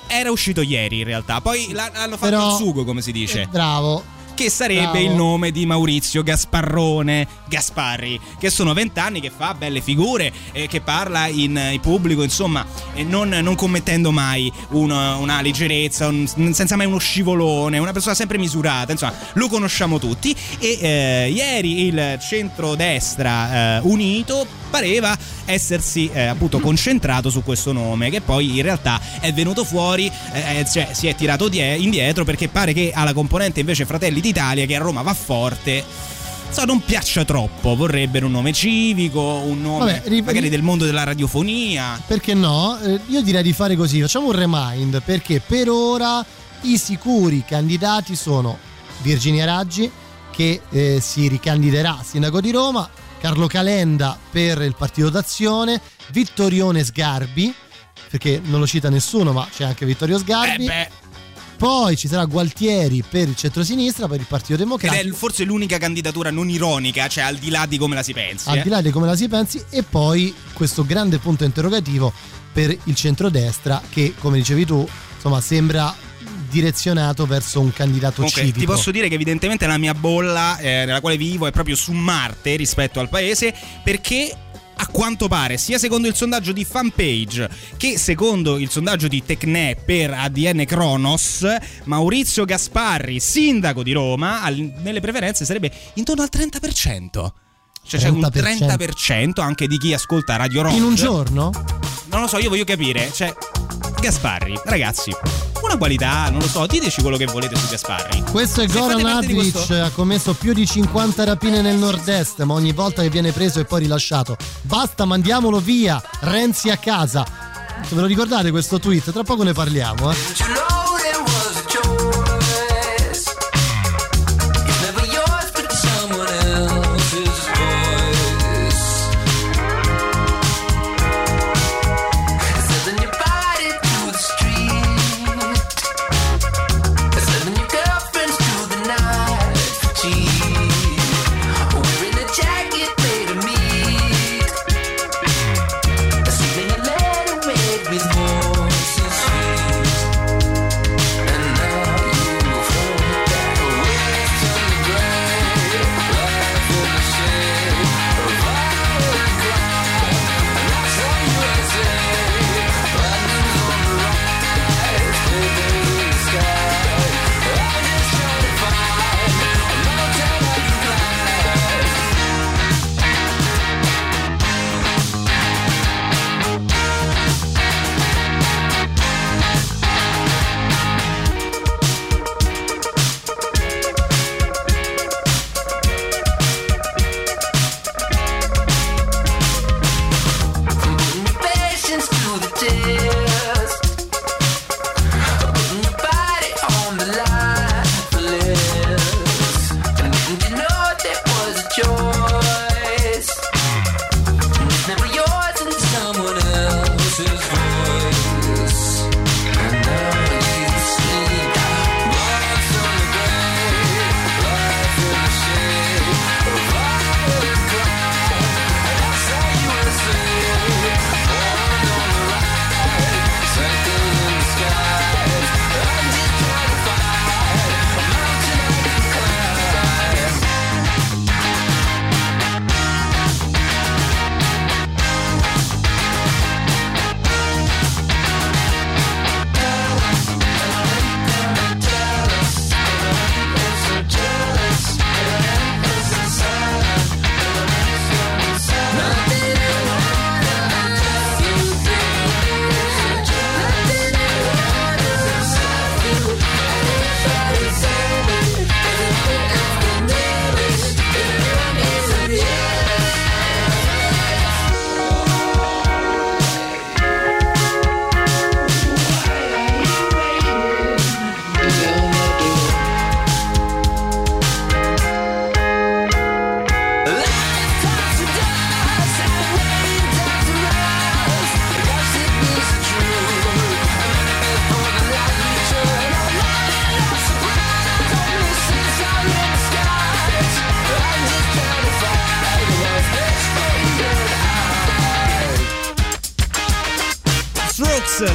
era uscito ieri in realtà, poi l'ha- hanno fatto Però- il sugo, come si dice. Bravo. Che sarebbe Bravo. il nome di Maurizio Gasparrone Gasparri, che sono vent'anni che fa belle figure, e che parla in, in pubblico, insomma, e non, non commettendo mai una, una leggerezza, un- senza mai uno scivolone, una persona sempre misurata, insomma, lo conosciamo tutti. E eh, ieri il centrodestra eh, unito pareva essersi eh, appunto concentrato su questo nome che poi in realtà è venuto fuori eh, eh, cioè si è tirato die- indietro perché pare che alla componente invece Fratelli d'Italia che a Roma va forte non piaccia troppo vorrebbero un nome civico un nome Vabbè, ri- magari ri- del mondo della radiofonia Perché no? Eh, io direi di fare così, facciamo un remind perché per ora i sicuri candidati sono Virginia Raggi che eh, si ricandiderà a sindaco di Roma, Carlo Calenda per il Partito d'Azione, Vittorione Sgarbi, perché non lo cita nessuno ma c'è anche Vittorio Sgarbi. Eh Poi ci sarà Gualtieri per il centrosinistra, per il Partito ed Democratico. è forse l'unica candidatura non ironica cioè al di là di come la si pensi al eh. di là di come la si pensi, e poi questo grande punto interrogativo per il centrodestra che, come dicevi tu, insomma, sembra direzionato verso un candidato Comunque, civico. ti posso dire che evidentemente la mia bolla eh, nella quale vivo è proprio su Marte rispetto al paese perché a quanto pare, sia secondo il sondaggio di fanpage che secondo il sondaggio di Tecne per ADN Kronos, Maurizio Gasparri, sindaco di Roma, al- nelle preferenze sarebbe intorno al 30%. Cioè c'è un 30%. 30% anche di chi ascolta Radio Rock. In un giorno? Non lo so, io voglio capire. Cioè, Gasparri, ragazzi, una qualità, non lo so, diteci quello che volete su Gasparri. Questo è Goran Hadric, questo- ha commesso più di 50 rapine nel nord-est, ma ogni volta che viene preso e poi rilasciato. Basta, mandiamolo via, Renzi a casa. Se ve lo ricordate questo tweet? Tra poco ne parliamo, eh.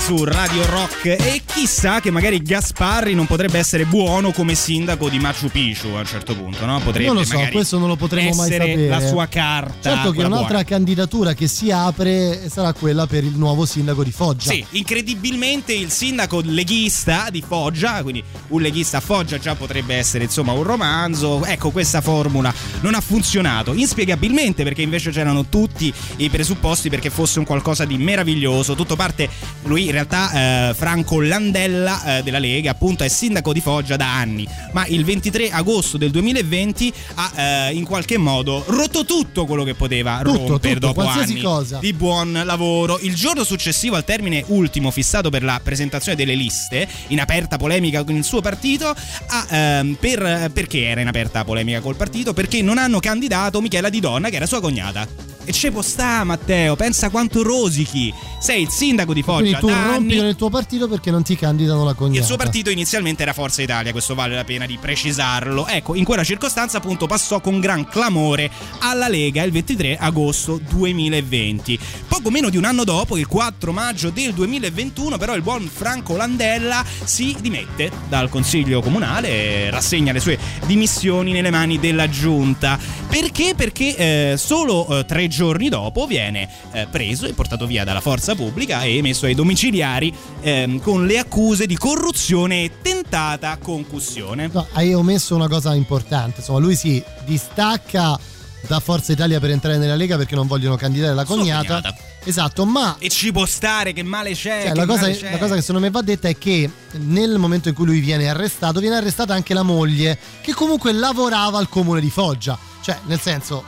Su Radio Rock e chissà che magari Gasparri non potrebbe essere buono come sindaco di Machu Picchu a un certo punto, no? Potrebbe non lo so, questo non lo potremo mai sapere. la sua carta. Certo che un'altra buona. candidatura che si apre sarà quella per il nuovo sindaco di Foggia. Sì, incredibilmente il sindaco leghista di Foggia, quindi un leghista a Foggia già potrebbe essere insomma un romanzo. Ecco, questa formula non ha funzionato. Inspiegabilmente, perché invece c'erano tutti i presupposti perché fosse un qualcosa di meraviglioso. Tutto parte, lui realtà, eh, Franco Landella eh, della Lega, appunto, è sindaco di Foggia da anni. Ma il 23 agosto del 2020 ha eh, in qualche modo rotto tutto quello che poteva Tutto, rompere tutto, dopo anni cosa. di buon lavoro. Il giorno successivo al termine ultimo fissato per la presentazione delle liste, in aperta polemica con il suo partito, ha, ehm, per- perché era in aperta polemica col partito? Perché non hanno candidato Michela Di Donna, che era sua cognata. E ce può sta, Matteo, pensa quanto rosichi. Sei il sindaco di Quindi Foggia tu da rompi nel tuo partito perché non ti candidano la cognata. Il suo partito inizialmente era Forza Italia, questo vale la pena di precisarlo. Ecco, in quella circostanza appunto passò con gran clamore alla Lega il 23 agosto 2020. Poco meno di un anno dopo, il 4 maggio del 2021, però il buon Franco Landella si dimette dal Consiglio Comunale e rassegna le sue dimissioni nelle mani della Giunta. Perché? Perché eh, solo eh, tre giorni dopo viene eh, preso e portato via dalla forza pubblica e messo ai domiciliari ehm, con le accuse di corruzione e tentata concussione. No, hai omesso una cosa importante. Insomma, lui si distacca da Forza Italia per entrare nella Lega perché non vogliono candidare la cognata. Esatto, ma E ci può stare, che male c'è. cioè, che la, cosa, male c'è. la cosa che secondo me va detta è che nel momento in cui lui viene arrestato, viene arrestata anche la moglie, che comunque lavorava al comune di Foggia. Cioè, nel senso,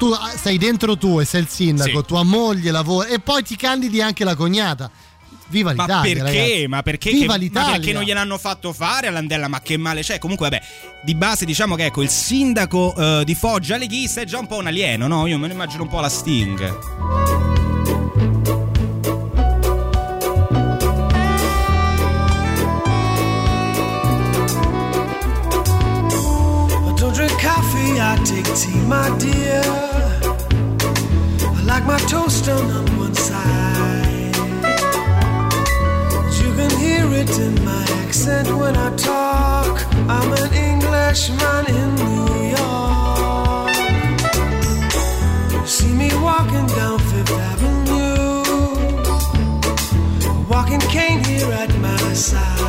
tu ah, sei dentro tu e sei il sindaco, Sì. tua moglie lavora e poi ti candidi anche la cognata. Viva Ma l'Italia! perché? ragazzi. Ma perché, Viva che- l'Italia! ma perché non gliel'hanno fatto fare all'Andella? Ma che male c'è? Comunque, vabbè, di base diciamo che ecco, il sindaco eh, di Foggia leghista è già un po' un alieno, no? Io me lo immagino un po' la Sting. I don't drink coffee, I take tea, my dear. Like my toast on one side. You can hear it in my accent when I talk. I'm an Englishman in New York. You see me walking down Fifth Avenue, walking cane here at my side.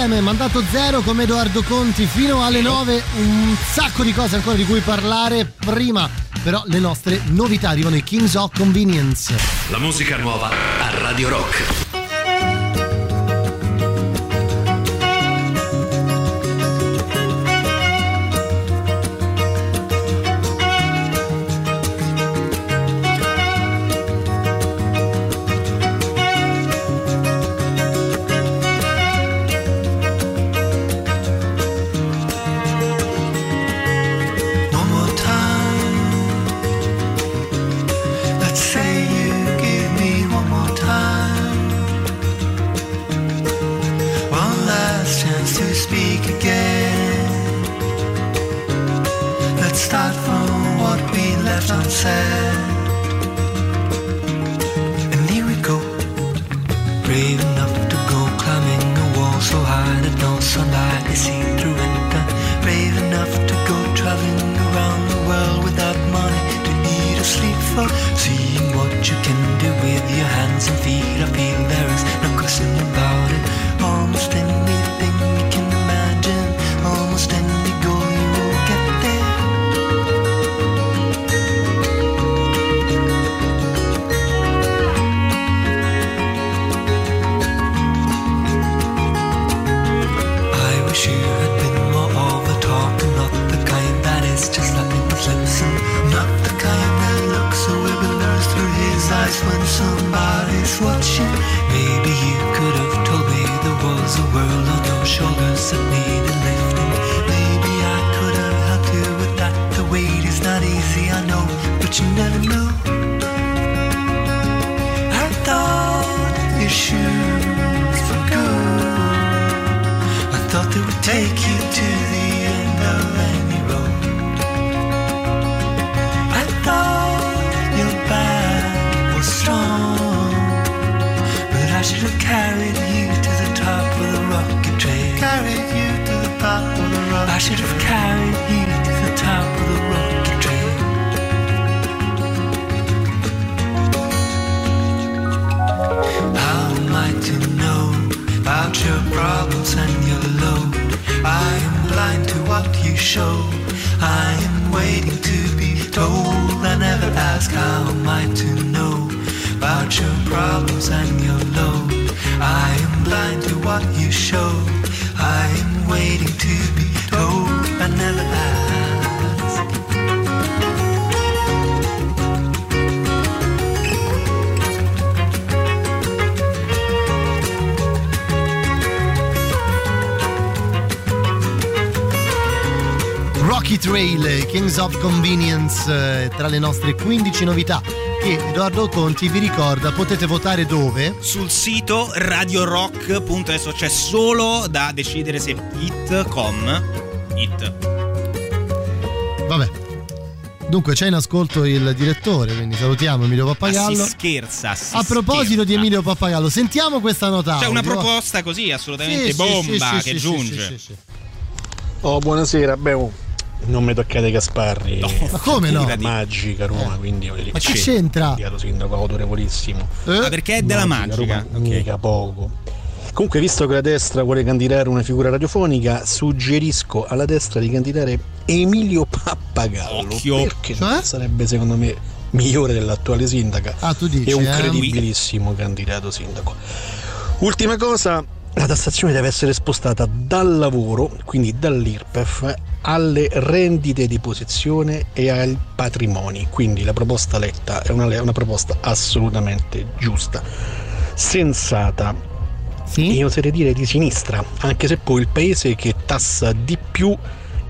insieme Mandato Zero con Edoardo Conti fino alle 9 un sacco di cose ancora di cui parlare. Prima però le nostre novità. Arrivano i Kings of Convenience. La musica nuova a Radio Rock. Milky Trail, Kings of Convenience, eh, tra le nostre 15 novità che Edoardo Conti vi ricorda potete votare dove? Sul sito radiorock.adesso c'è solo da decidere se hit com. Vabbè. Dunque c'è in ascolto il direttore, quindi salutiamo Emilio Pappagallo. Ma si scherza. Si a proposito scherza. di Emilio Pappagallo, sentiamo questa nota. C'è una proposta così assolutamente sì, bomba sì, sì, che giunge. Oh, buonasera, Beh, non mi toccate Gasparri. Ma come no? Magica Roma, quindi voglio dire, Ma che c'entra? Candidato sindaco autorevolissimo. Ah, perché è della magica. Roma, mica poco. Comunque, visto che la destra vuole candidare una figura radiofonica, suggerisco alla destra di candidare Emilio Pappagallo. Occhio. Perché sarebbe secondo me migliore dell'attuale sindaca. Ah, tu dici, È un eh? credibilissimo candidato sindaco. Ultima cosa, la tassazione deve essere spostata dal lavoro, quindi dall'IRPEF, alle rendite di posizione e ai patrimoni. Quindi la proposta letta è una, una proposta assolutamente giusta, sensata. Io oserei dire di sinistra, anche se poi il paese che tassa di più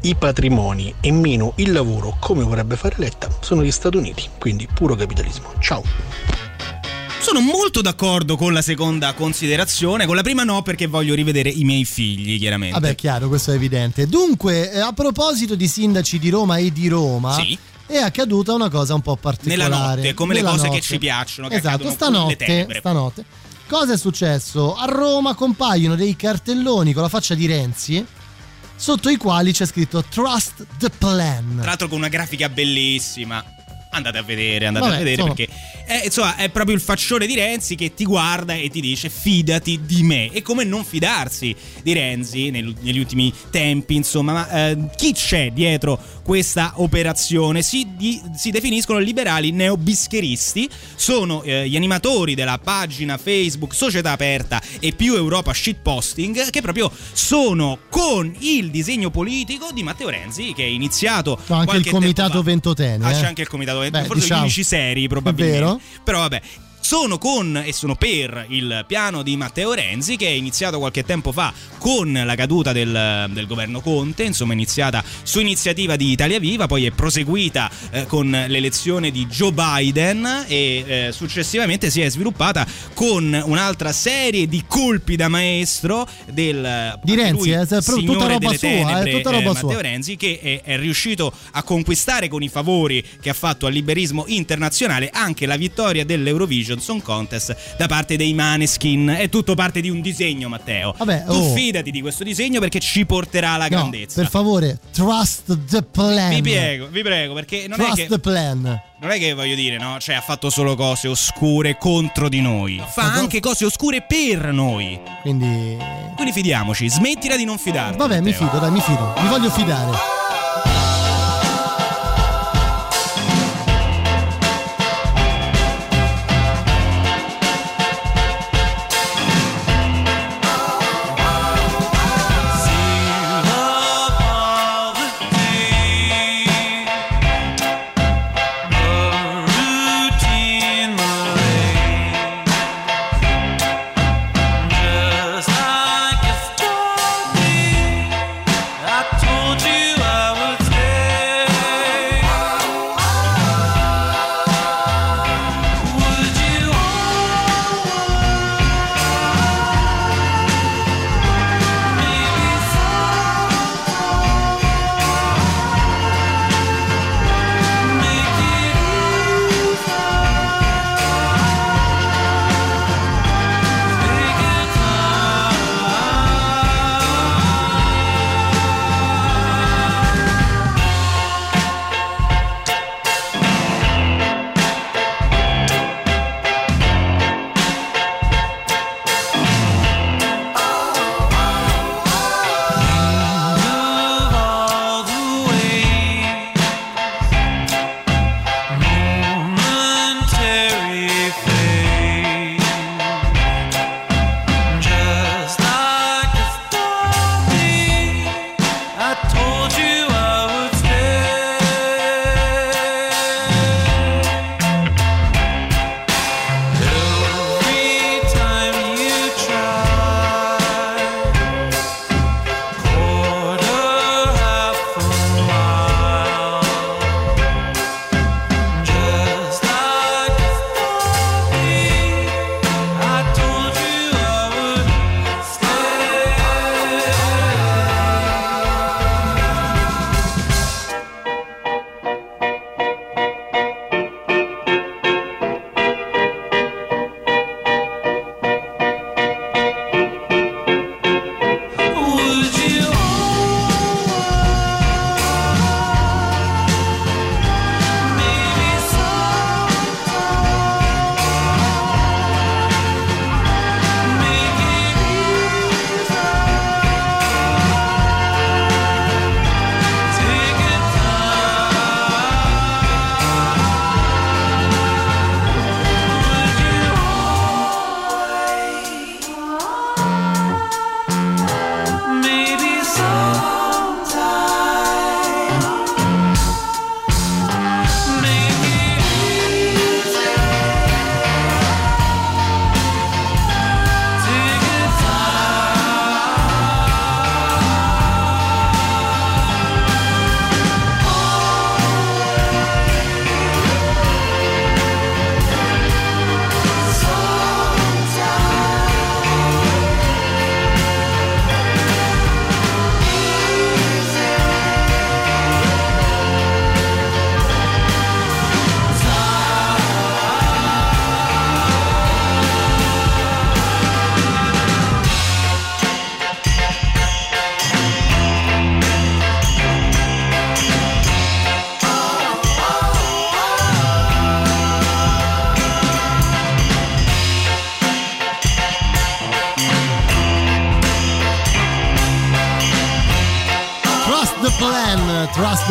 i patrimoni e meno il lavoro, come vorrebbe fare Letta, sono gli Stati Uniti. Quindi puro capitalismo. Ciao. Sono molto d'accordo con la seconda considerazione, con la prima no perché voglio rivedere i miei figli, chiaramente. Vabbè, chiaro, questo è evidente. Dunque, eh, a proposito di sindaci di Roma e di Roma, Sì. è accaduta una cosa un po' particolare. Nella notte, come le Nella cose che notte. ci piacciono, che Esatto, le stanotte, stanotte. Cosa è successo? A Roma compaiono dei cartelloni con la faccia di Renzi, sotto i quali c'è scritto Trust the Plan. Tra l'altro con una grafica bellissima. Andate a vedere, andate Vabbè, a vedere insomma. perché è, insomma, è proprio il faccione di Renzi che ti guarda e ti dice fidati di me. E come non fidarsi di Renzi nel- negli ultimi tempi, insomma, ma eh, chi c'è dietro questa operazione? Si, di- si definiscono liberali neobischeristi, sono eh, gli animatori della pagina Facebook Società Aperta e più Europa Shitposting che proprio sono con il disegno politico di Matteo Renzi che è iniziato C'è anche il comitato ventotene. Ah, eh. c'è anche il comitato, Beh, forse diciamo. gli unici seri probabilmente. Però vabbè. Sono con e sono per il piano di Matteo Renzi che è iniziato qualche tempo fa con la caduta del, del governo Conte, insomma è iniziata su iniziativa di Italia Viva, poi è proseguita eh, con l'elezione di Joe Biden e eh, successivamente si è sviluppata con un'altra serie di colpi da maestro del Di Renzi, lui, eh, è proprio tutta signore roba delle sua, eh, tenebre, tutta roba Matteo sua. Renzi che è, è riuscito a conquistare con i favori che ha fatto al liberismo internazionale anche la vittoria dell'Eurovision Song Contest da parte dei Maneskin. È tutto parte di un disegno, Matteo. Vabbè, tu oh. fidati di questo disegno perché ci porterà alla No, grandezza. per favore, trust the plan. Vi prego, vi prego, perché non è Trust che the plan. non è che voglio dire, no? Cioè, ha fatto solo cose oscure contro di noi. Fa anche cose oscure per noi. Quindi. Quindi fidiamoci, smettila di non fidarti. Vabbè, mi Matteo. fido, dai, mi fido. Mi voglio fidare.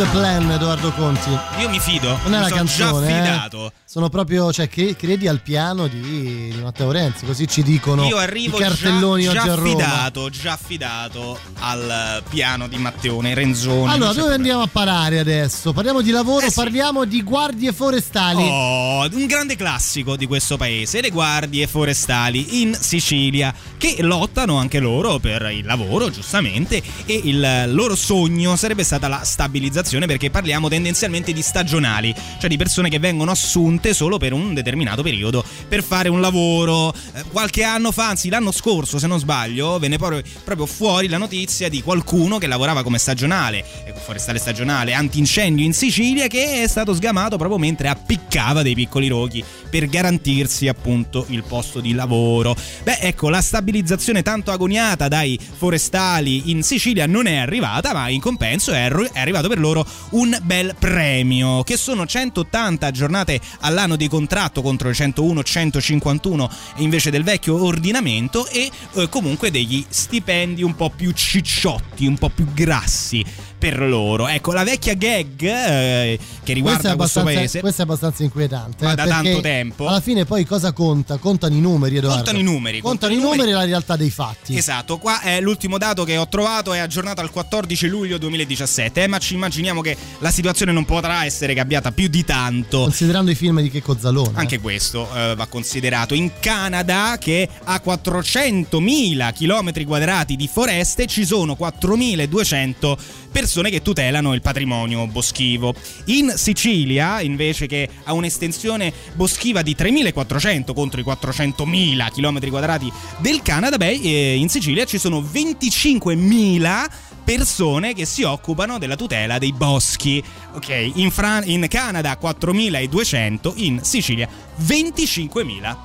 The Plan, Edoardo Conti. Io mi fido. Non è mi la sono canzone, già eh. fidato. Sono proprio, cioè, credi al piano di, di Matteo Renzi, così ci dicono Io arrivo i cartelloni già, oggi già a Roma. affidato, già affidato al piano di Matteone, Renzoni. Allora, dove andiamo a parare adesso? Parliamo di lavoro, parliamo di guardie forestali. Oh, un grande classico di questo paese, le guardie forestali in Sicilia, che lottano anche loro per il lavoro, giustamente, e il loro sogno sarebbe stata la stabilizzazione, perché parliamo tendenzialmente di stagionali, cioè di persone che vengono assunte solo per un determinato periodo per fare un lavoro. Eh, Qualche anno fa, anzi l'anno scorso, se non sbaglio, venne proprio, fuori la notizia di qualcuno che lavorava come stagionale, eh, forestale stagionale, antincendio in Sicilia, che è stato sgamato proprio mentre appiccava dei piccoli roghi per garantirsi appunto il posto di lavoro. Beh, ecco, la stabilizzazione tanto agoniata dai forestali in Sicilia non è arrivata, ma in compenso è, arri- è arrivato per loro un bel premio, che sono 180 giornate all'anno di contratto contro le 101, 151 invece del vecchio ordinamento e eh, comunque degli stipendi un po' più cicciotti, un po' più grassi per loro. Ecco, la vecchia gag eh, che riguarda Questo paese questo è abbastanza inquietante. Ma eh, da tanto tempo. Alla fine, poi cosa conta? Contano i numeri, Edoardo. Contano i numeri, Contano, i numeri e la realtà dei fatti. Esatto, qua è l'ultimo dato che ho trovato, è aggiornato al 14 luglio 2017, eh, ma ci immaginiamo che la situazione non potrà essere cambiata più di tanto. Considerando i film di Checco Zalone. Anche questo eh, va considerato. In Canada, che ha 400.000 km quadrati di foreste, ci sono 4.200 persone che tutelano il patrimonio boschivo. In Sicilia, invece, che ha un'estensione boschiva di 3.400 contro i 400.000 km quadrati del Canada, beh, eh, in Sicilia ci sono 25.000 persone che si occupano della tutela dei boschi. Ok, in, Fran- in Canada 4.200, in Sicilia 25.000.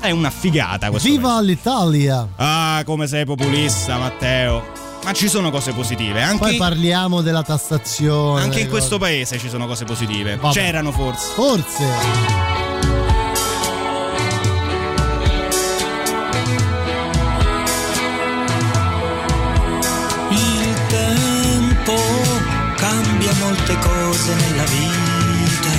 È una figata questo. Viva l'Italia! Ah, come sei populista, Matteo. Ma ci sono cose positive. Anche, Poi parliamo della tassazione. anche in delle questo cose. paese ci sono cose positive. Vabbè. C'erano forse. Forse. Il tempo cambia molte cose nella vita,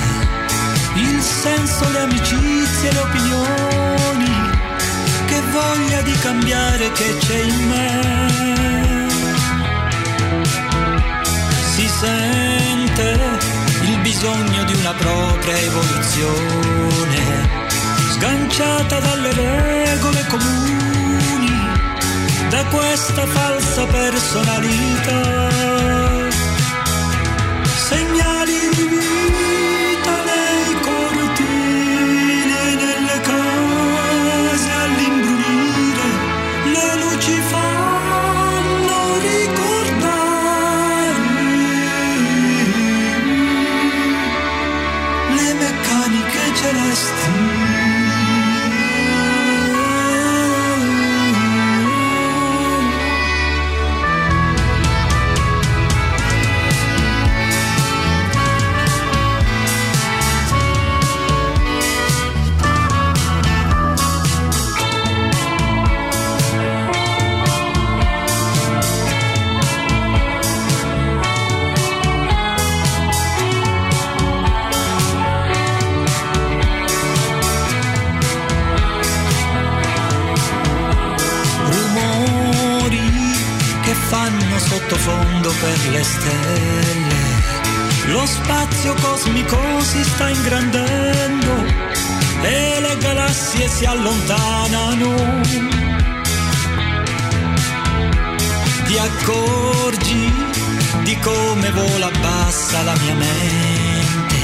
il senso, le amicizie, le opinioni, che voglia di cambiare che c'è in me. Sente il bisogno di una propria evoluzione, sganciata dalle regole comuni da questa falsa personalità. Sottofondo per le stelle. Lo spazio cosmico si sta ingrandendo e le galassie si allontanano. Ti accorgi di come vola bassa la mia mente.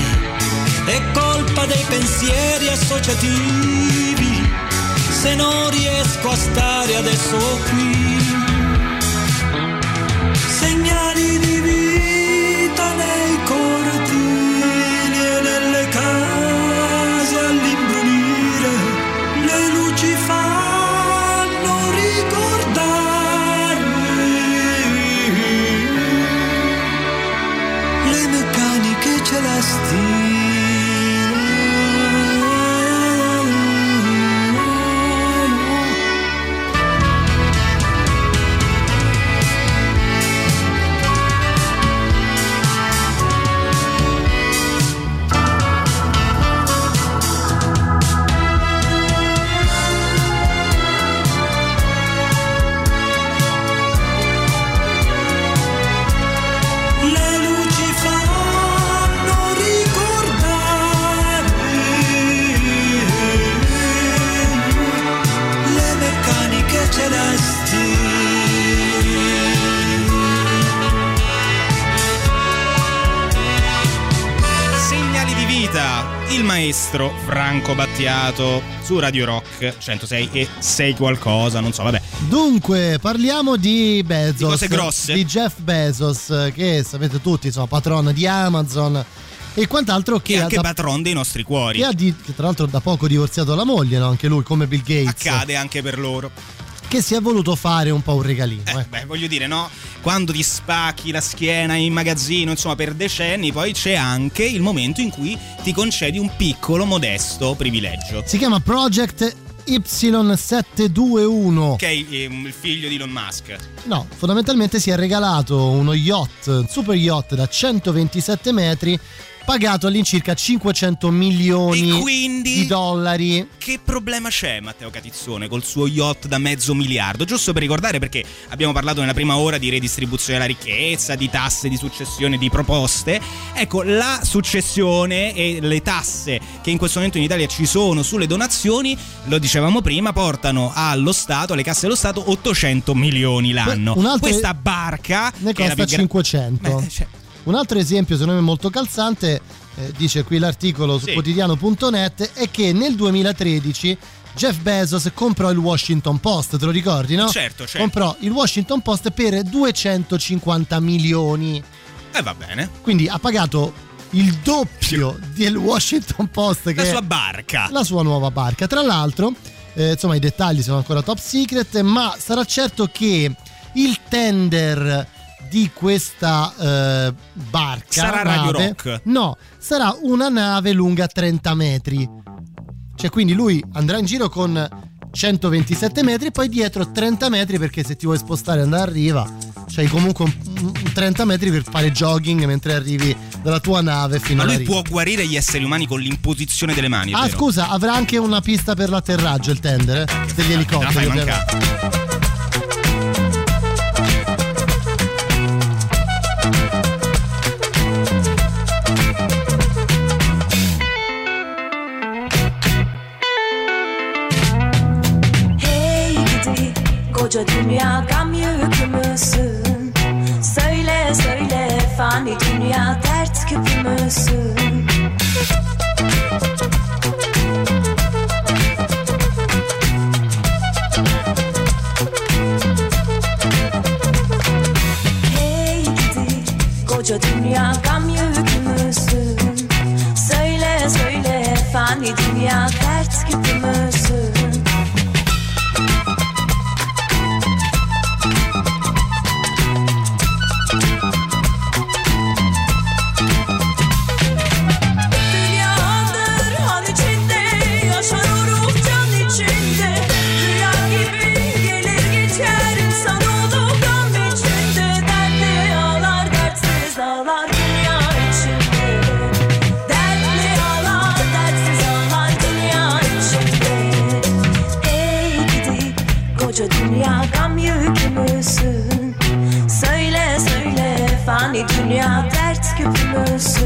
È colpa dei pensieri associativi se non riesco a stare adesso qui. Segnali di vita maestro Franco Battiato su Radio Rock 106 e 6 qualcosa, non so, vabbè. Dunque, parliamo di Bezos. Di cose grosse? Di Jeff Bezos, che sapete tutti, insomma, patron di Amazon e quant'altro che, Che anche da- patron dei nostri cuori. che ha di- che tra l'altro da poco divorziato la moglie, no? anche lui, come Bill Gates, Accade anche per loro. Che si è voluto fare un po' un regalino. Eh, eh. beh, voglio dire, no? Quando ti spacchi la schiena in magazzino, insomma, per decenni, poi c'è anche il momento in cui ti concedi un piccolo, modesto privilegio. Si chiama Project Y721. Che è il figlio di Elon Musk. No, fondamentalmente si è regalato uno yacht, un super yacht da 127 metri, pagato all'incirca 500 milioni quindi- di dollari. Che problema c'è Matteo Catizzone col suo yacht da mezzo miliardo? Giusto per ricordare perché abbiamo parlato nella prima ora di redistribuzione della ricchezza, di tasse di successione, di proposte. Ecco, la successione e le tasse che in questo momento in Italia ci sono sulle donazioni, lo dicevamo prima, portano allo Stato, alle casse dello Stato 800 milioni l'anno. un altro- Questa barca Ne che costa gra- 500. Beh, cioè- Un altro esempio, secondo me molto calzante, eh, dice qui l'articolo su Sì. quotidiano.net, è che nel 2013 Jeff Bezos comprò il Washington Post, te lo ricordi, no? Certo, certo. Comprò il Washington Post per 250 milioni. Eh va bene. Quindi ha pagato il doppio del Washington Post che La sua barca. la sua nuova barca. Tra l'altro, eh, insomma, i dettagli sono ancora top secret, ma sarà certo che il tender di questa eh, barca Sarà Radio nave- Rock. No, sarà una nave lunga 30 metri. Cioè, quindi lui andrà in giro con 127 metri, poi dietro 30 metri perché se ti vuoi spostare e andare a riva, c'hai comunque un, un 30 metri per fare jogging mentre arrivi dalla tua nave fino Ma alla lui può guarire gli esseri umani con l'imposizione delle mani. Ah, vero? scusa, avrà anche una pista per l'atterraggio il tender eh? degli Me la elicotteri. fai mancare. Koca dünya gam yükü müsün? Söyle söyle fani dünya dert küpü müsün? Hey gidi koca dünya gam yükü müsün? Söyle söyle fani dünya dert küpü dünya dert küpümüzsün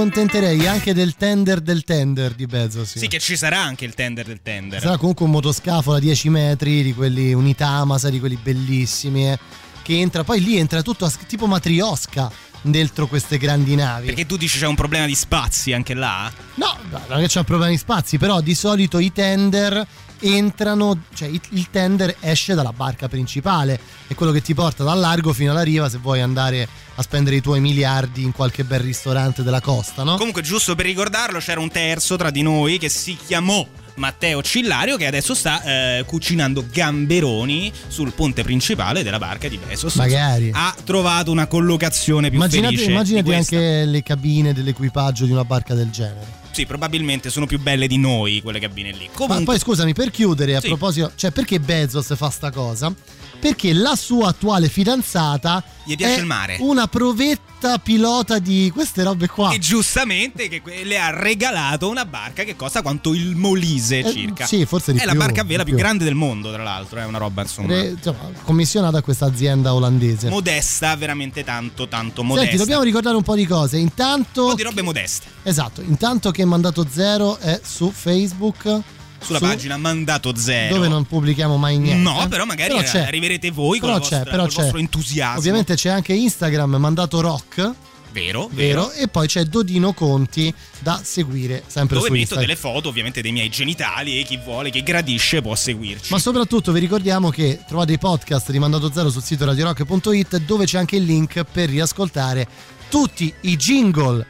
accontenterei anche del tender del tender di Bezos. Sì, che ci sarà anche il tender del tender. Sarà comunque un motoscafo da 10 metri, di quelli unitamasa, di quelli bellissimi, eh, che entra, poi lì entra tutto a- tipo matriosca dentro queste grandi navi. Perché tu dici c'è un problema di spazi anche là? No, non che c'è un problema di spazi, però di solito i tender entrano, cioè il tender esce dalla barca principale, è quello che ti porta dal largo fino alla riva se vuoi andare a spendere i tuoi miliardi in qualche bel ristorante della costa, no? Comunque, giusto per ricordarlo, c'era un terzo tra di noi che si chiamò Matteo Cillario che adesso sta eh, cucinando gamberoni sul ponte principale della barca di Bezos. Magari. Ha trovato una collocazione più Immaginate, felice. questa. anche le cabine dell'equipaggio di una barca del genere. Sì, probabilmente sono più belle di noi quelle cabine lì. Ma Comunque, poi scusami, per chiudere, a Sì. proposito, cioè perché Bezos fa sta cosa? Perché la sua attuale fidanzata Gli piace è il mare. una provetta pilota di queste robe qua. E giustamente che le ha regalato una barca che costa quanto il Molise Eh, circa. sì, forse di È la più, barca a vela più più. grande del mondo, tra l'altro, è una roba insomma. Re- insomma, commissionata a questa azienda olandese. Modesta, veramente tanto, tanto modesta. Senti, dobbiamo ricordare un po' di cose. Intanto. Un po' di robe modeste. Esatto, intanto che Mandato Zero è su Facebook. Sulla su- pagina Mandato Zero. Dove non pubblichiamo mai niente. No, però magari Però arriverete voi con Però col c'è. vostro entusiasmo. Ovviamente c'è anche Instagram Mandato Rock. Vero, Vero, e poi c'è Dodino Conti da seguire sempre Dove su metto Instagram. delle foto ovviamente dei miei genitali e chi vuole, chi gradisce può seguirci. Ma soprattutto vi ricordiamo che trovate i podcast di Mandato Zero sul sito radiorock.it dove c'è anche il link per riascoltare tutti i jingle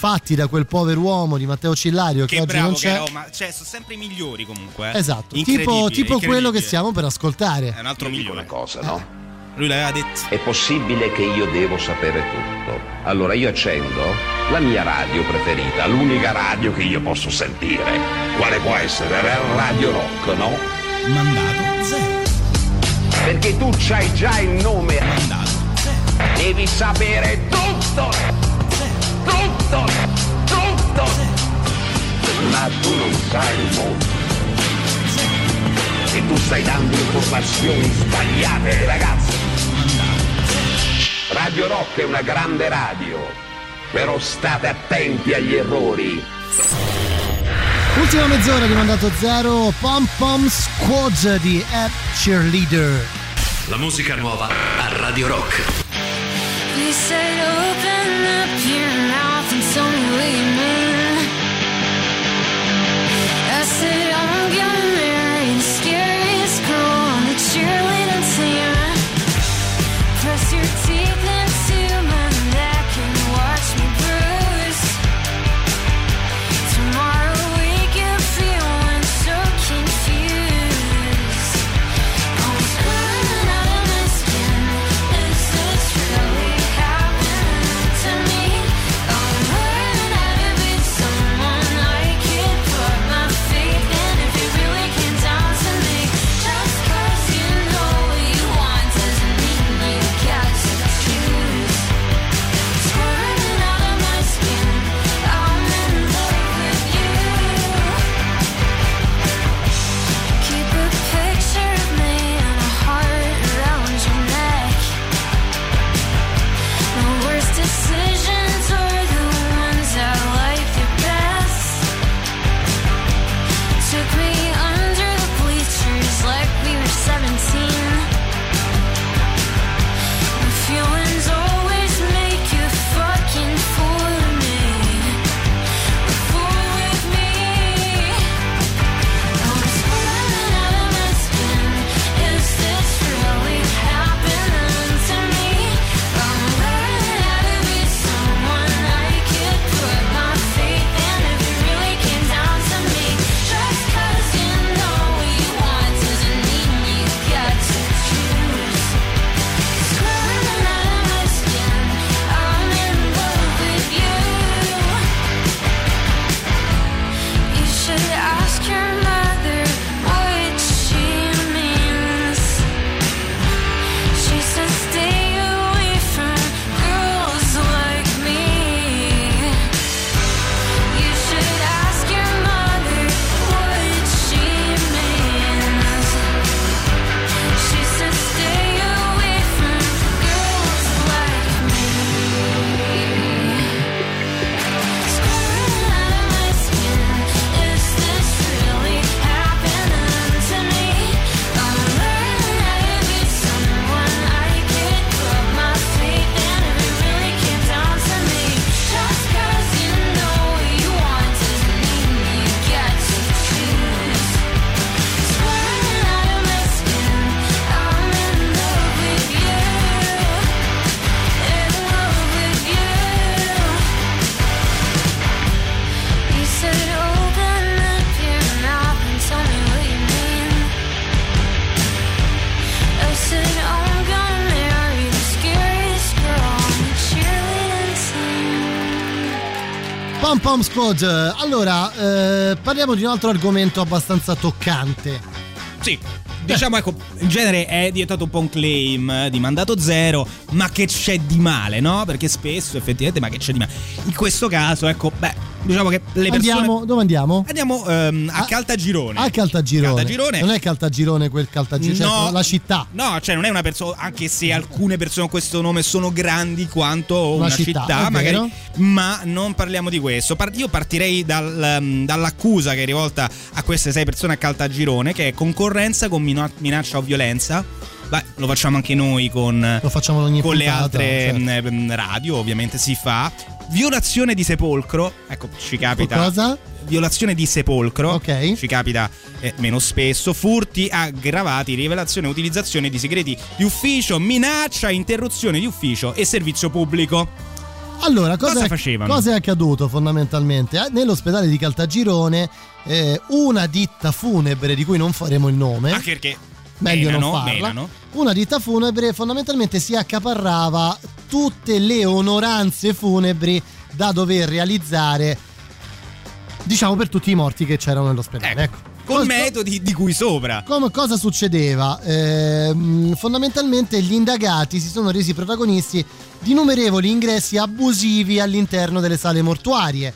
fatti da quel povero uomo di Matteo Cillario che, che oggi bravo non che c'è. ma cioè, sono sempre i migliori comunque. eh. Esatto, Incredibile, tipo, tipo quello che stiamo per ascoltare. È un altro migliore. una cosa, no? Lui l'aveva detto. È possibile che io devo sapere tutto. Allora io accendo la mia radio preferita, l'unica radio che io posso sentire. Quale può essere? La Radio Rock, no? Mandato zero. Perché tu c'hai già il nome. Mandato Devi sapere tutto. Tutto. Tutto. Ma tu non sai il mondo. E tu stai dando informazioni sbagliate ragazzi. Radio Rock è una grande radio, però state attenti agli errori. Ultima mezz'ora di Mandato Zero, Pom Pom Squad di App Cheerleader. La musica nuova a Radio Rock. He said, open up your mouth something, some way, man. Pom Squad. Allora, eh, parliamo di un altro argomento abbastanza toccante. Sì. Diciamo, ecco, in genere è diventato un po' un claim eh, di mandato zero, ma che c'è di male, no? Perché spesso effettivamente, ma che c'è di male? In questo caso, ecco, beh, diciamo che le persone... Andiamo, dove andiamo? Andiamo ehm, a, Caltagirone. A Caltagirone. Caltagirone. Non è Caltagirone quel Caltagirone, cioè No. la città. No, cioè non è una persona, anche se alcune persone con questo nome sono grandi quanto Una una, città, città, magari, ma non parliamo di questo. Io partirei dal, um, dall'accusa che è rivolta a queste sei persone a Caltagirone, che è concorrenza con minaccia o violenza. Beh, lo facciamo anche noi con, Lo facciamo ogni con le puntata, altre certo. mm, radio, ovviamente si fa. Violazione di sepolcro, ecco, ci capita. Cosa? Violazione di sepolcro, Ok. ci capita eh, meno spesso. Furti aggravati, rivelazione e utilizzazione di segreti di ufficio, minaccia, interruzione di ufficio e servizio pubblico. Allora, cosa, Cosa facevano? cosa è accaduto fondamentalmente? Eh, Nell'ospedale di Caltagirone, eh, una ditta funebre di cui non faremo il nome, Anche perché meglio menano, non farla, menano. una ditta funebre fondamentalmente si accaparrava tutte le onoranze funebri da dover realizzare, diciamo per tutti i morti che c'erano nell'ospedale. Ecco. Con metodi di cui sopra. Come, cosa succedeva? Ehm, fondamentalmente gli indagati si sono resi protagonisti di innumerevoli ingressi abusivi all'interno delle sale mortuarie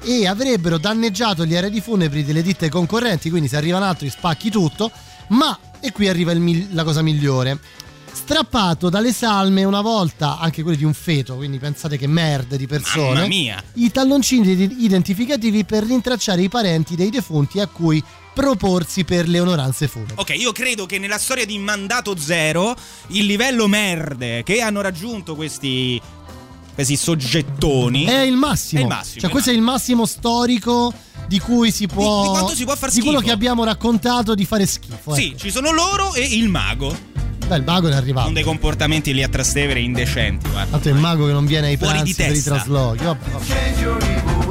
e avrebbero danneggiato gli arredi funebri delle ditte concorrenti, quindi se arrivano altri spacchi tutto, ma, e qui arriva il la cosa migliore, strappato dalle salme una volta anche quelli di un feto, quindi pensate che merde di persone, Mamma mia. i talloncini id- identificativi per rintracciare i parenti dei defunti a cui proporsi per le onoranze funebri. Ok, io credo che nella storia di Mandato Zero il livello merde che hanno raggiunto questi questi soggettoni È il massimo. È il massimo, Cioè, questo è il massimo storico di cui si può. di quanto si può far Di quello schifo. che abbiamo raccontato di fare schifo. Sì, ci sono loro e il mago. Beh, il mago è arrivato. Con dei comportamenti lì a Trastevere indecenti, guarda. Tanto è il mago che non viene ai Fuori di pranzi per i testa. traslochi. Vabbè, vabbè.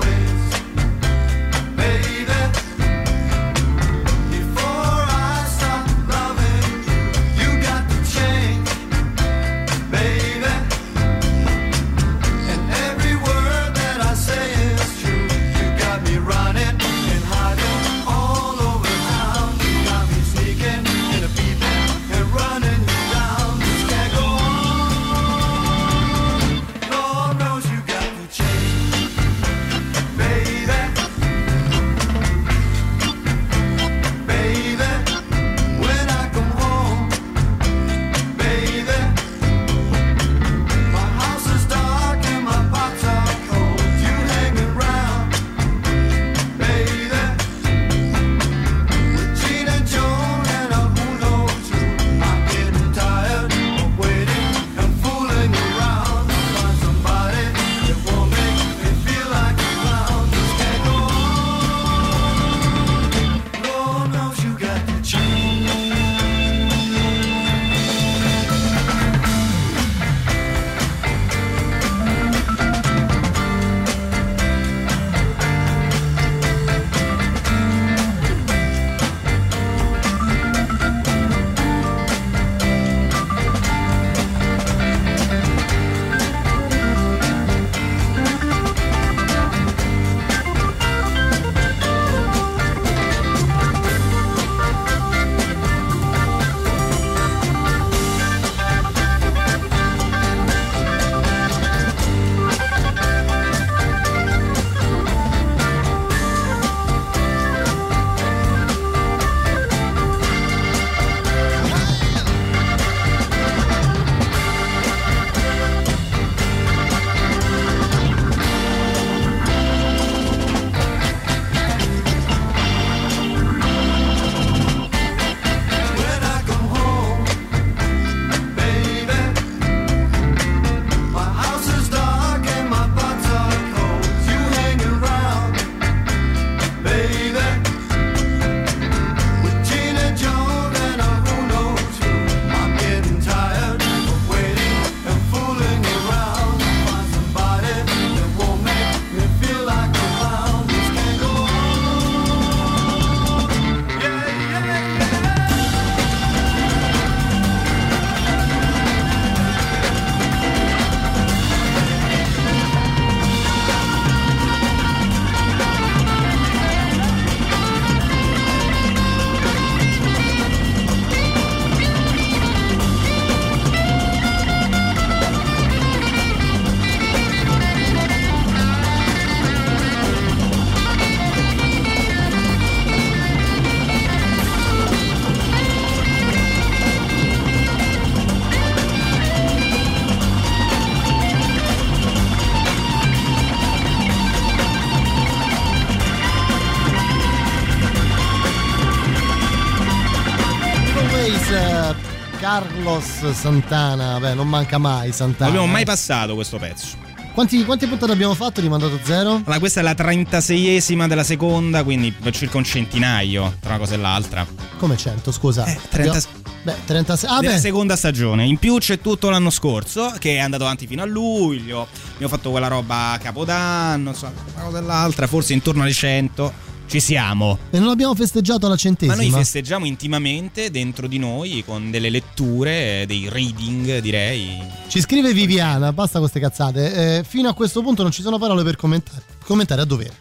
Carlos Santana, beh, non manca mai Non Santana. abbiamo mai eh. passato questo pezzo. Quanti, quante puntate abbiamo fatto di mandato zero? Allora, questa è la 36esima della seconda, quindi circa un centinaio tra una cosa e l'altra. Come 100, scusa. 30 Beh, 36. Ah, della beh. seconda stagione. In più c'è tutto l'anno scorso, che è andato avanti fino a luglio. Abbiamo fatto quella roba a Capodanno, insomma, una cosa e l'altra, forse intorno alle 100. Ci siamo. E non abbiamo festeggiato la Ma centesima. noi festeggiamo intimamente dentro di noi con delle letture, dei reading, direi. Ci scrive Viviana, basta queste cazzate. Eh, fino a questo punto non ci sono parole per commentare. Commentare a dovere.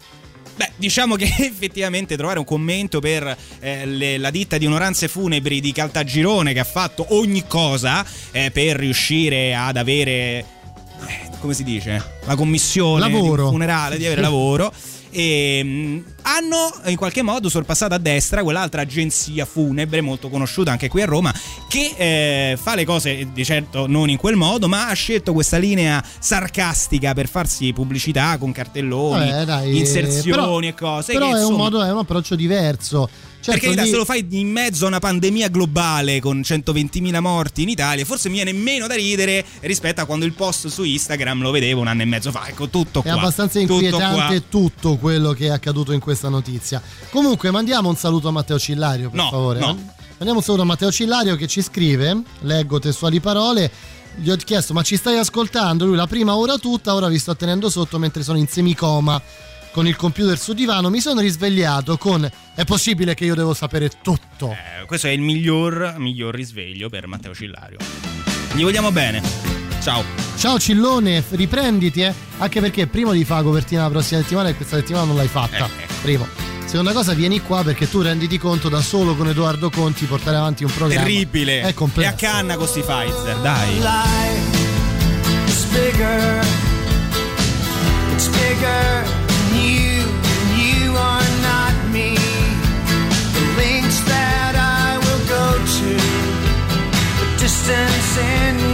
Beh, diciamo che effettivamente trovare un commento per eh, le- la ditta di onoranze funebri di Caltagirone che ha fatto ogni cosa eh, per riuscire ad avere, eh, come si dice, la commissione Lavoro. di funerale, di avere lavoro. E, mh, hanno in qualche modo sorpassato a destra quell'altra agenzia funebre molto conosciuta anche qui a Roma che eh, fa le cose di certo non in quel modo ma ha scelto questa linea sarcastica per farsi pubblicità con cartelloni Vabbè, dai, inserzioni però- e cose Però che, è, un insomma, modo, è un approccio diverso. Certo, per carità, lì- se lo fai in mezzo a una pandemia globale con 120.000 morti in Italia, forse mi viene meno da ridere rispetto a quando il post su Instagram lo vedevo un anno e mezzo fa. Ecco, tutto È qua. abbastanza tutto inquietante tutto quello che è accaduto in questa notizia. Comunque, mandiamo un saluto a Matteo Cillario, per No, favore. no. eh. Mandiamo un saluto a Matteo Cillario che ci scrive, leggo testuali parole. Gli ho chiesto, ma ci stai ascoltando? Lui la prima ora tutta, ora vi sto tenendo sotto mentre sono in semicoma con il computer sul divano. Mi sono risvegliato con è possibile che io devo sapere tutto. Eh, questo è il miglior, miglior risveglio per Matteo Cillario. Gli vogliamo bene. Ciao. Ciao Cillone, riprenditi, eh. Anche perché primo di fare la copertina la prossima settimana e questa settimana non l'hai fatta. Eh, Primo. Seconda cosa, vieni qua perché tu renditi conto da solo con Edoardo Conti portare avanti un programma. Terribile. È E a complesso. canna con sti Pfizer, dai. It's bigger. It's bigger distance in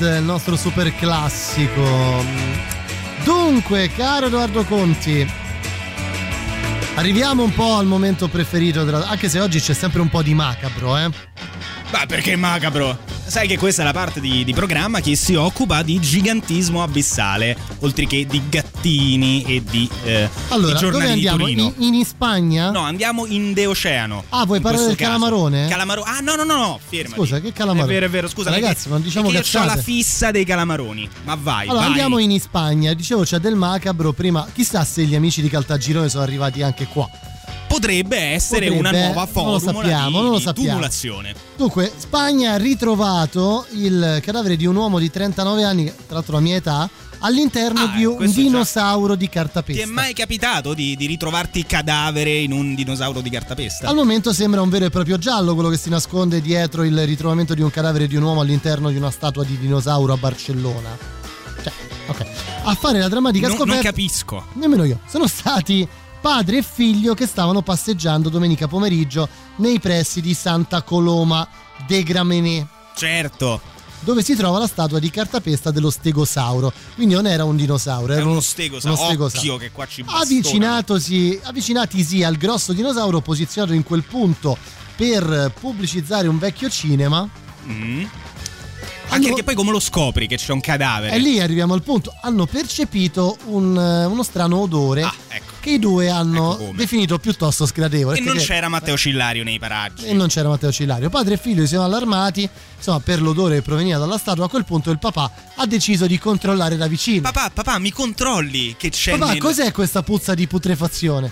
Il nostro super classico. Dunque, caro Edoardo Conti, arriviamo un po' al momento preferito, della- anche se oggi c'è sempre un po' di macabro, eh. Ma perché macabro? Sai che questa è la parte di, di programma che si occupa di gigantismo abissale, oltre che di gattini e di, eh, Allora, di giornali dove andiamo? di Torino. In, in Spagna? No, andiamo in Deoceano. Ah, vuoi parlare del caso. calamarone? Calamaro- ah, no, no, no, no, fermati. Scusa, che calamarone? È vero, è vero, scusa. Ragazzi, non diciamo che io ho cazzate. la fissa dei calamaroni. Ma vai, Allora, vai. andiamo in Spagna. Dicevo, c'è del macabro. Prima, chissà se gli amici di Caltagirone sono arrivati anche qua. Potrebbe essere Potrebbe, una nuova non lo formula sappiamo, di, non lo di tumulazione. Dunque, Spagna ha ritrovato il cadavere di un uomo di 39 anni, tra l'altro la mia età, all'interno di un Ah, questo già- dinosauro di Ti è cartapesta. mai capitato di, di ritrovarti cadavere in un dinosauro di cartapesta? Al momento sembra un vero e proprio giallo quello che si nasconde dietro il ritrovamento di un cadavere di un uomo all'interno di una statua di dinosauro a Barcellona. Cioè, ok. A fare la drammatica Non- non scoperta. capisco. Nemmeno io. Sono stati padre e figlio che stavano passeggiando domenica pomeriggio nei pressi di Santa Coloma de Gramenet. Certo. Dove si trova la statua di cartapesta dello stegosauro. Quindi non era un dinosauro, era È uno stegosauro. uno stegosauro. Occhio che qua ci. Avvicinatosi, avvicinatisi al grosso dinosauro posizionato in quel punto per pubblicizzare un vecchio cinema. Mm. Anche perché poi come lo scopri che c'è un cadavere? E lì arriviamo al punto. Hanno percepito un, eh, uno strano odore che i due hanno definito piuttosto sgradevole. Ah, ecco. E non Perché- c'era Matteo Cillario nei paraggi. e non c'era Matteo Cillario. Padre e figlio si sono allarmati insomma, per l'odore che proveniva dalla statua. A quel punto il papà ha deciso di controllare da vicino. Papà, papà, mi controlli che c'è Papà, nel- cos'è questa puzza di putrefazione?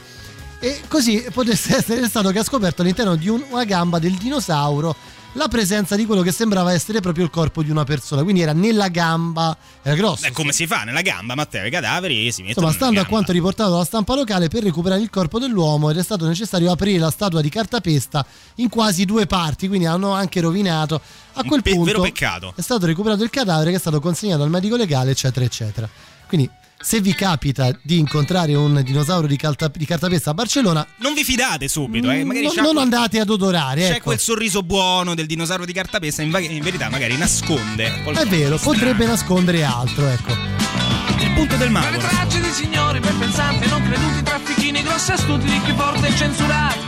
E così potesse essere stato che ha scoperto all'interno di un- una gamba del dinosauro la presenza di quello che sembrava essere proprio il corpo di una persona. Quindi era nella gamba, era grosso. È come si fa nella gamba, Matteo, i cadaveri si mettono Insomma, stando a quanto riportato dalla stampa locale, per recuperare il corpo dell'uomo ed è stato necessario aprire la statua di cartapesta in quasi due parti, quindi hanno anche rovinato. A quel pe- punto vero peccato. è stato recuperato il cadavere che è stato consegnato al medico legale, eccetera, eccetera. Quindi, se vi capita di incontrare un dinosauro di, calta- di cartapesta a Barcellona, Non vi fidate subito, eh? Magari non, non andate ad odorare. c'è ecco. quel sorriso buono del dinosauro di cartapesta, in, va- in verità magari nasconde. È vero, potrebbe nascondere altro, ecco. Il punto del Tra mago. le tracce di signori ben pensanti, non creduti, traffichini, grossi astuti, ricchi, forti e censurati.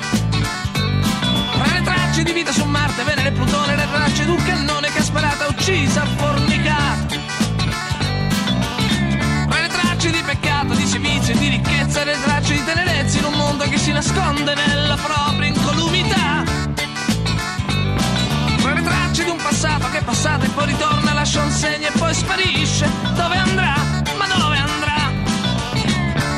Tra le tracce di vita su Marte, Venere e Plutone, le tracce di un cannone che ha sparato, uccisa, fornicato. Peccato, di servizio e di ricchezza, e le tracce di tenerezza in un mondo che si nasconde nella propria incolumità. Tra le tracce di un passato che è passato e poi ritorna, lascia un segno e poi sparisce. Dove andrà? Ma dove andrà?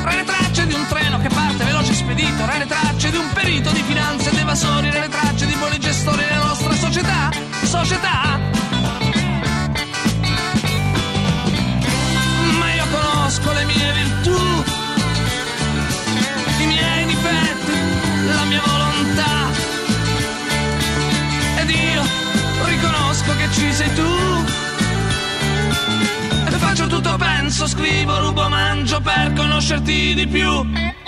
Tra le tracce di un treno che parte veloce e spedito, tra le tracce di un perito di finanze ed evasori, tra le tracce di buoni gestori della nostra società. Società! Scrivo, rubo, mangio per conoscerti di più.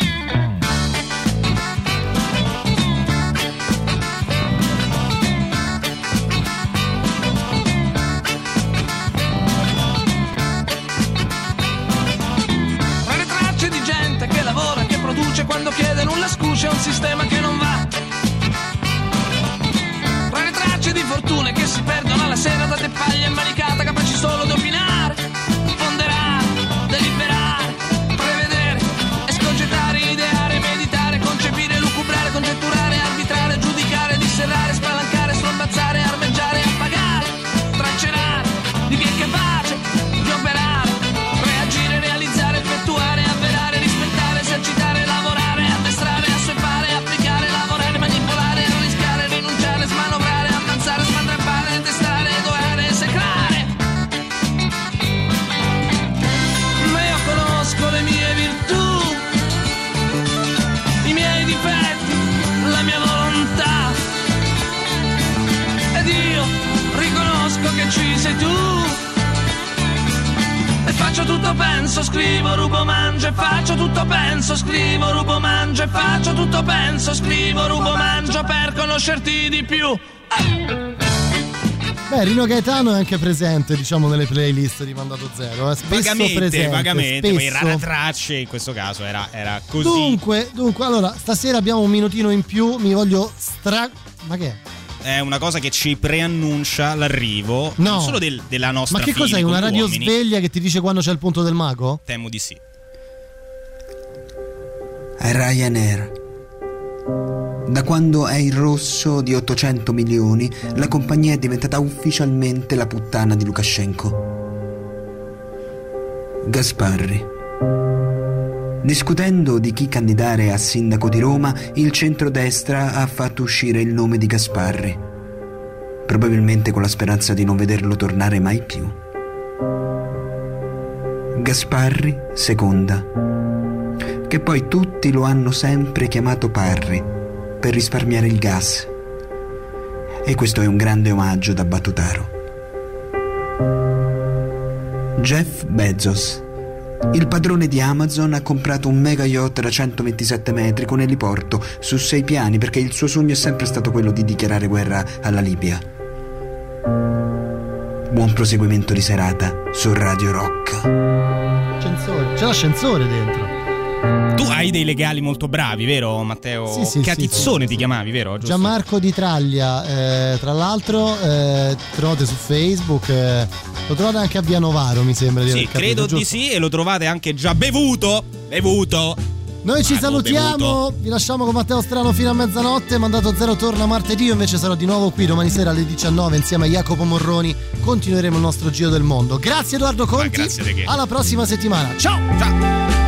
Gaetano è anche presente, diciamo, nelle playlist di Mandato Zero. eh. Spesso Vagamente, presente, vagamente, poi spesso. rara tracce in questo caso era, era così. Dunque, dunque, allora, stasera abbiamo un minutino in più, mi voglio stra... Ma che è? È una cosa che ci preannuncia l'arrivo No. non solo del- della nostra Ma che fine cos'è? Una radio uomini. sveglia che ti dice quando c'è il punto del mago? Temo di sì. Ryanair. Da quando è il rosso di 800 milioni, la compagnia è diventata ufficialmente la puttana di Lukashenko. Gasparri. Discutendo di chi candidare a sindaco di Roma, il centrodestra ha fatto uscire il nome di Gasparri, probabilmente con la speranza di non vederlo tornare mai più. Gasparri seconda, che poi tutti lo hanno sempre chiamato Parri per risparmiare il gas. E questo è un grande omaggio da Battutaro. Jeff Bezos. Il padrone di Amazon ha comprato un mega yacht da 127 metri con eliporto su sei piani perché il suo sogno è sempre stato quello di dichiarare guerra alla Libia. Buon proseguimento di serata su Radio Rock. C'è l'ascensore dentro. Tu hai dei legali molto bravi, vero Matteo? Sì, sì, Catizzone sì, ti chiamavi, vero? Giusto? Gianmarco di Traglia, eh, tra l'altro eh, trovate su Facebook, eh, lo trovate anche a Via Novaro mi sembra di Sì, capito, credo di giusto? sì e lo trovate anche già bevuto. Bevuto. Noi ci Ah, no, salutiamo, bevuto. vi lasciamo con Matteo Strano fino a mezzanotte, Mandato Zero torna martedì, io invece sarò di nuovo qui domani sera alle 19 insieme a Jacopo Morroni, continueremo il nostro giro del mondo. Grazie Edoardo Conti, grazie di alla prossima settimana, ciao! Ciao!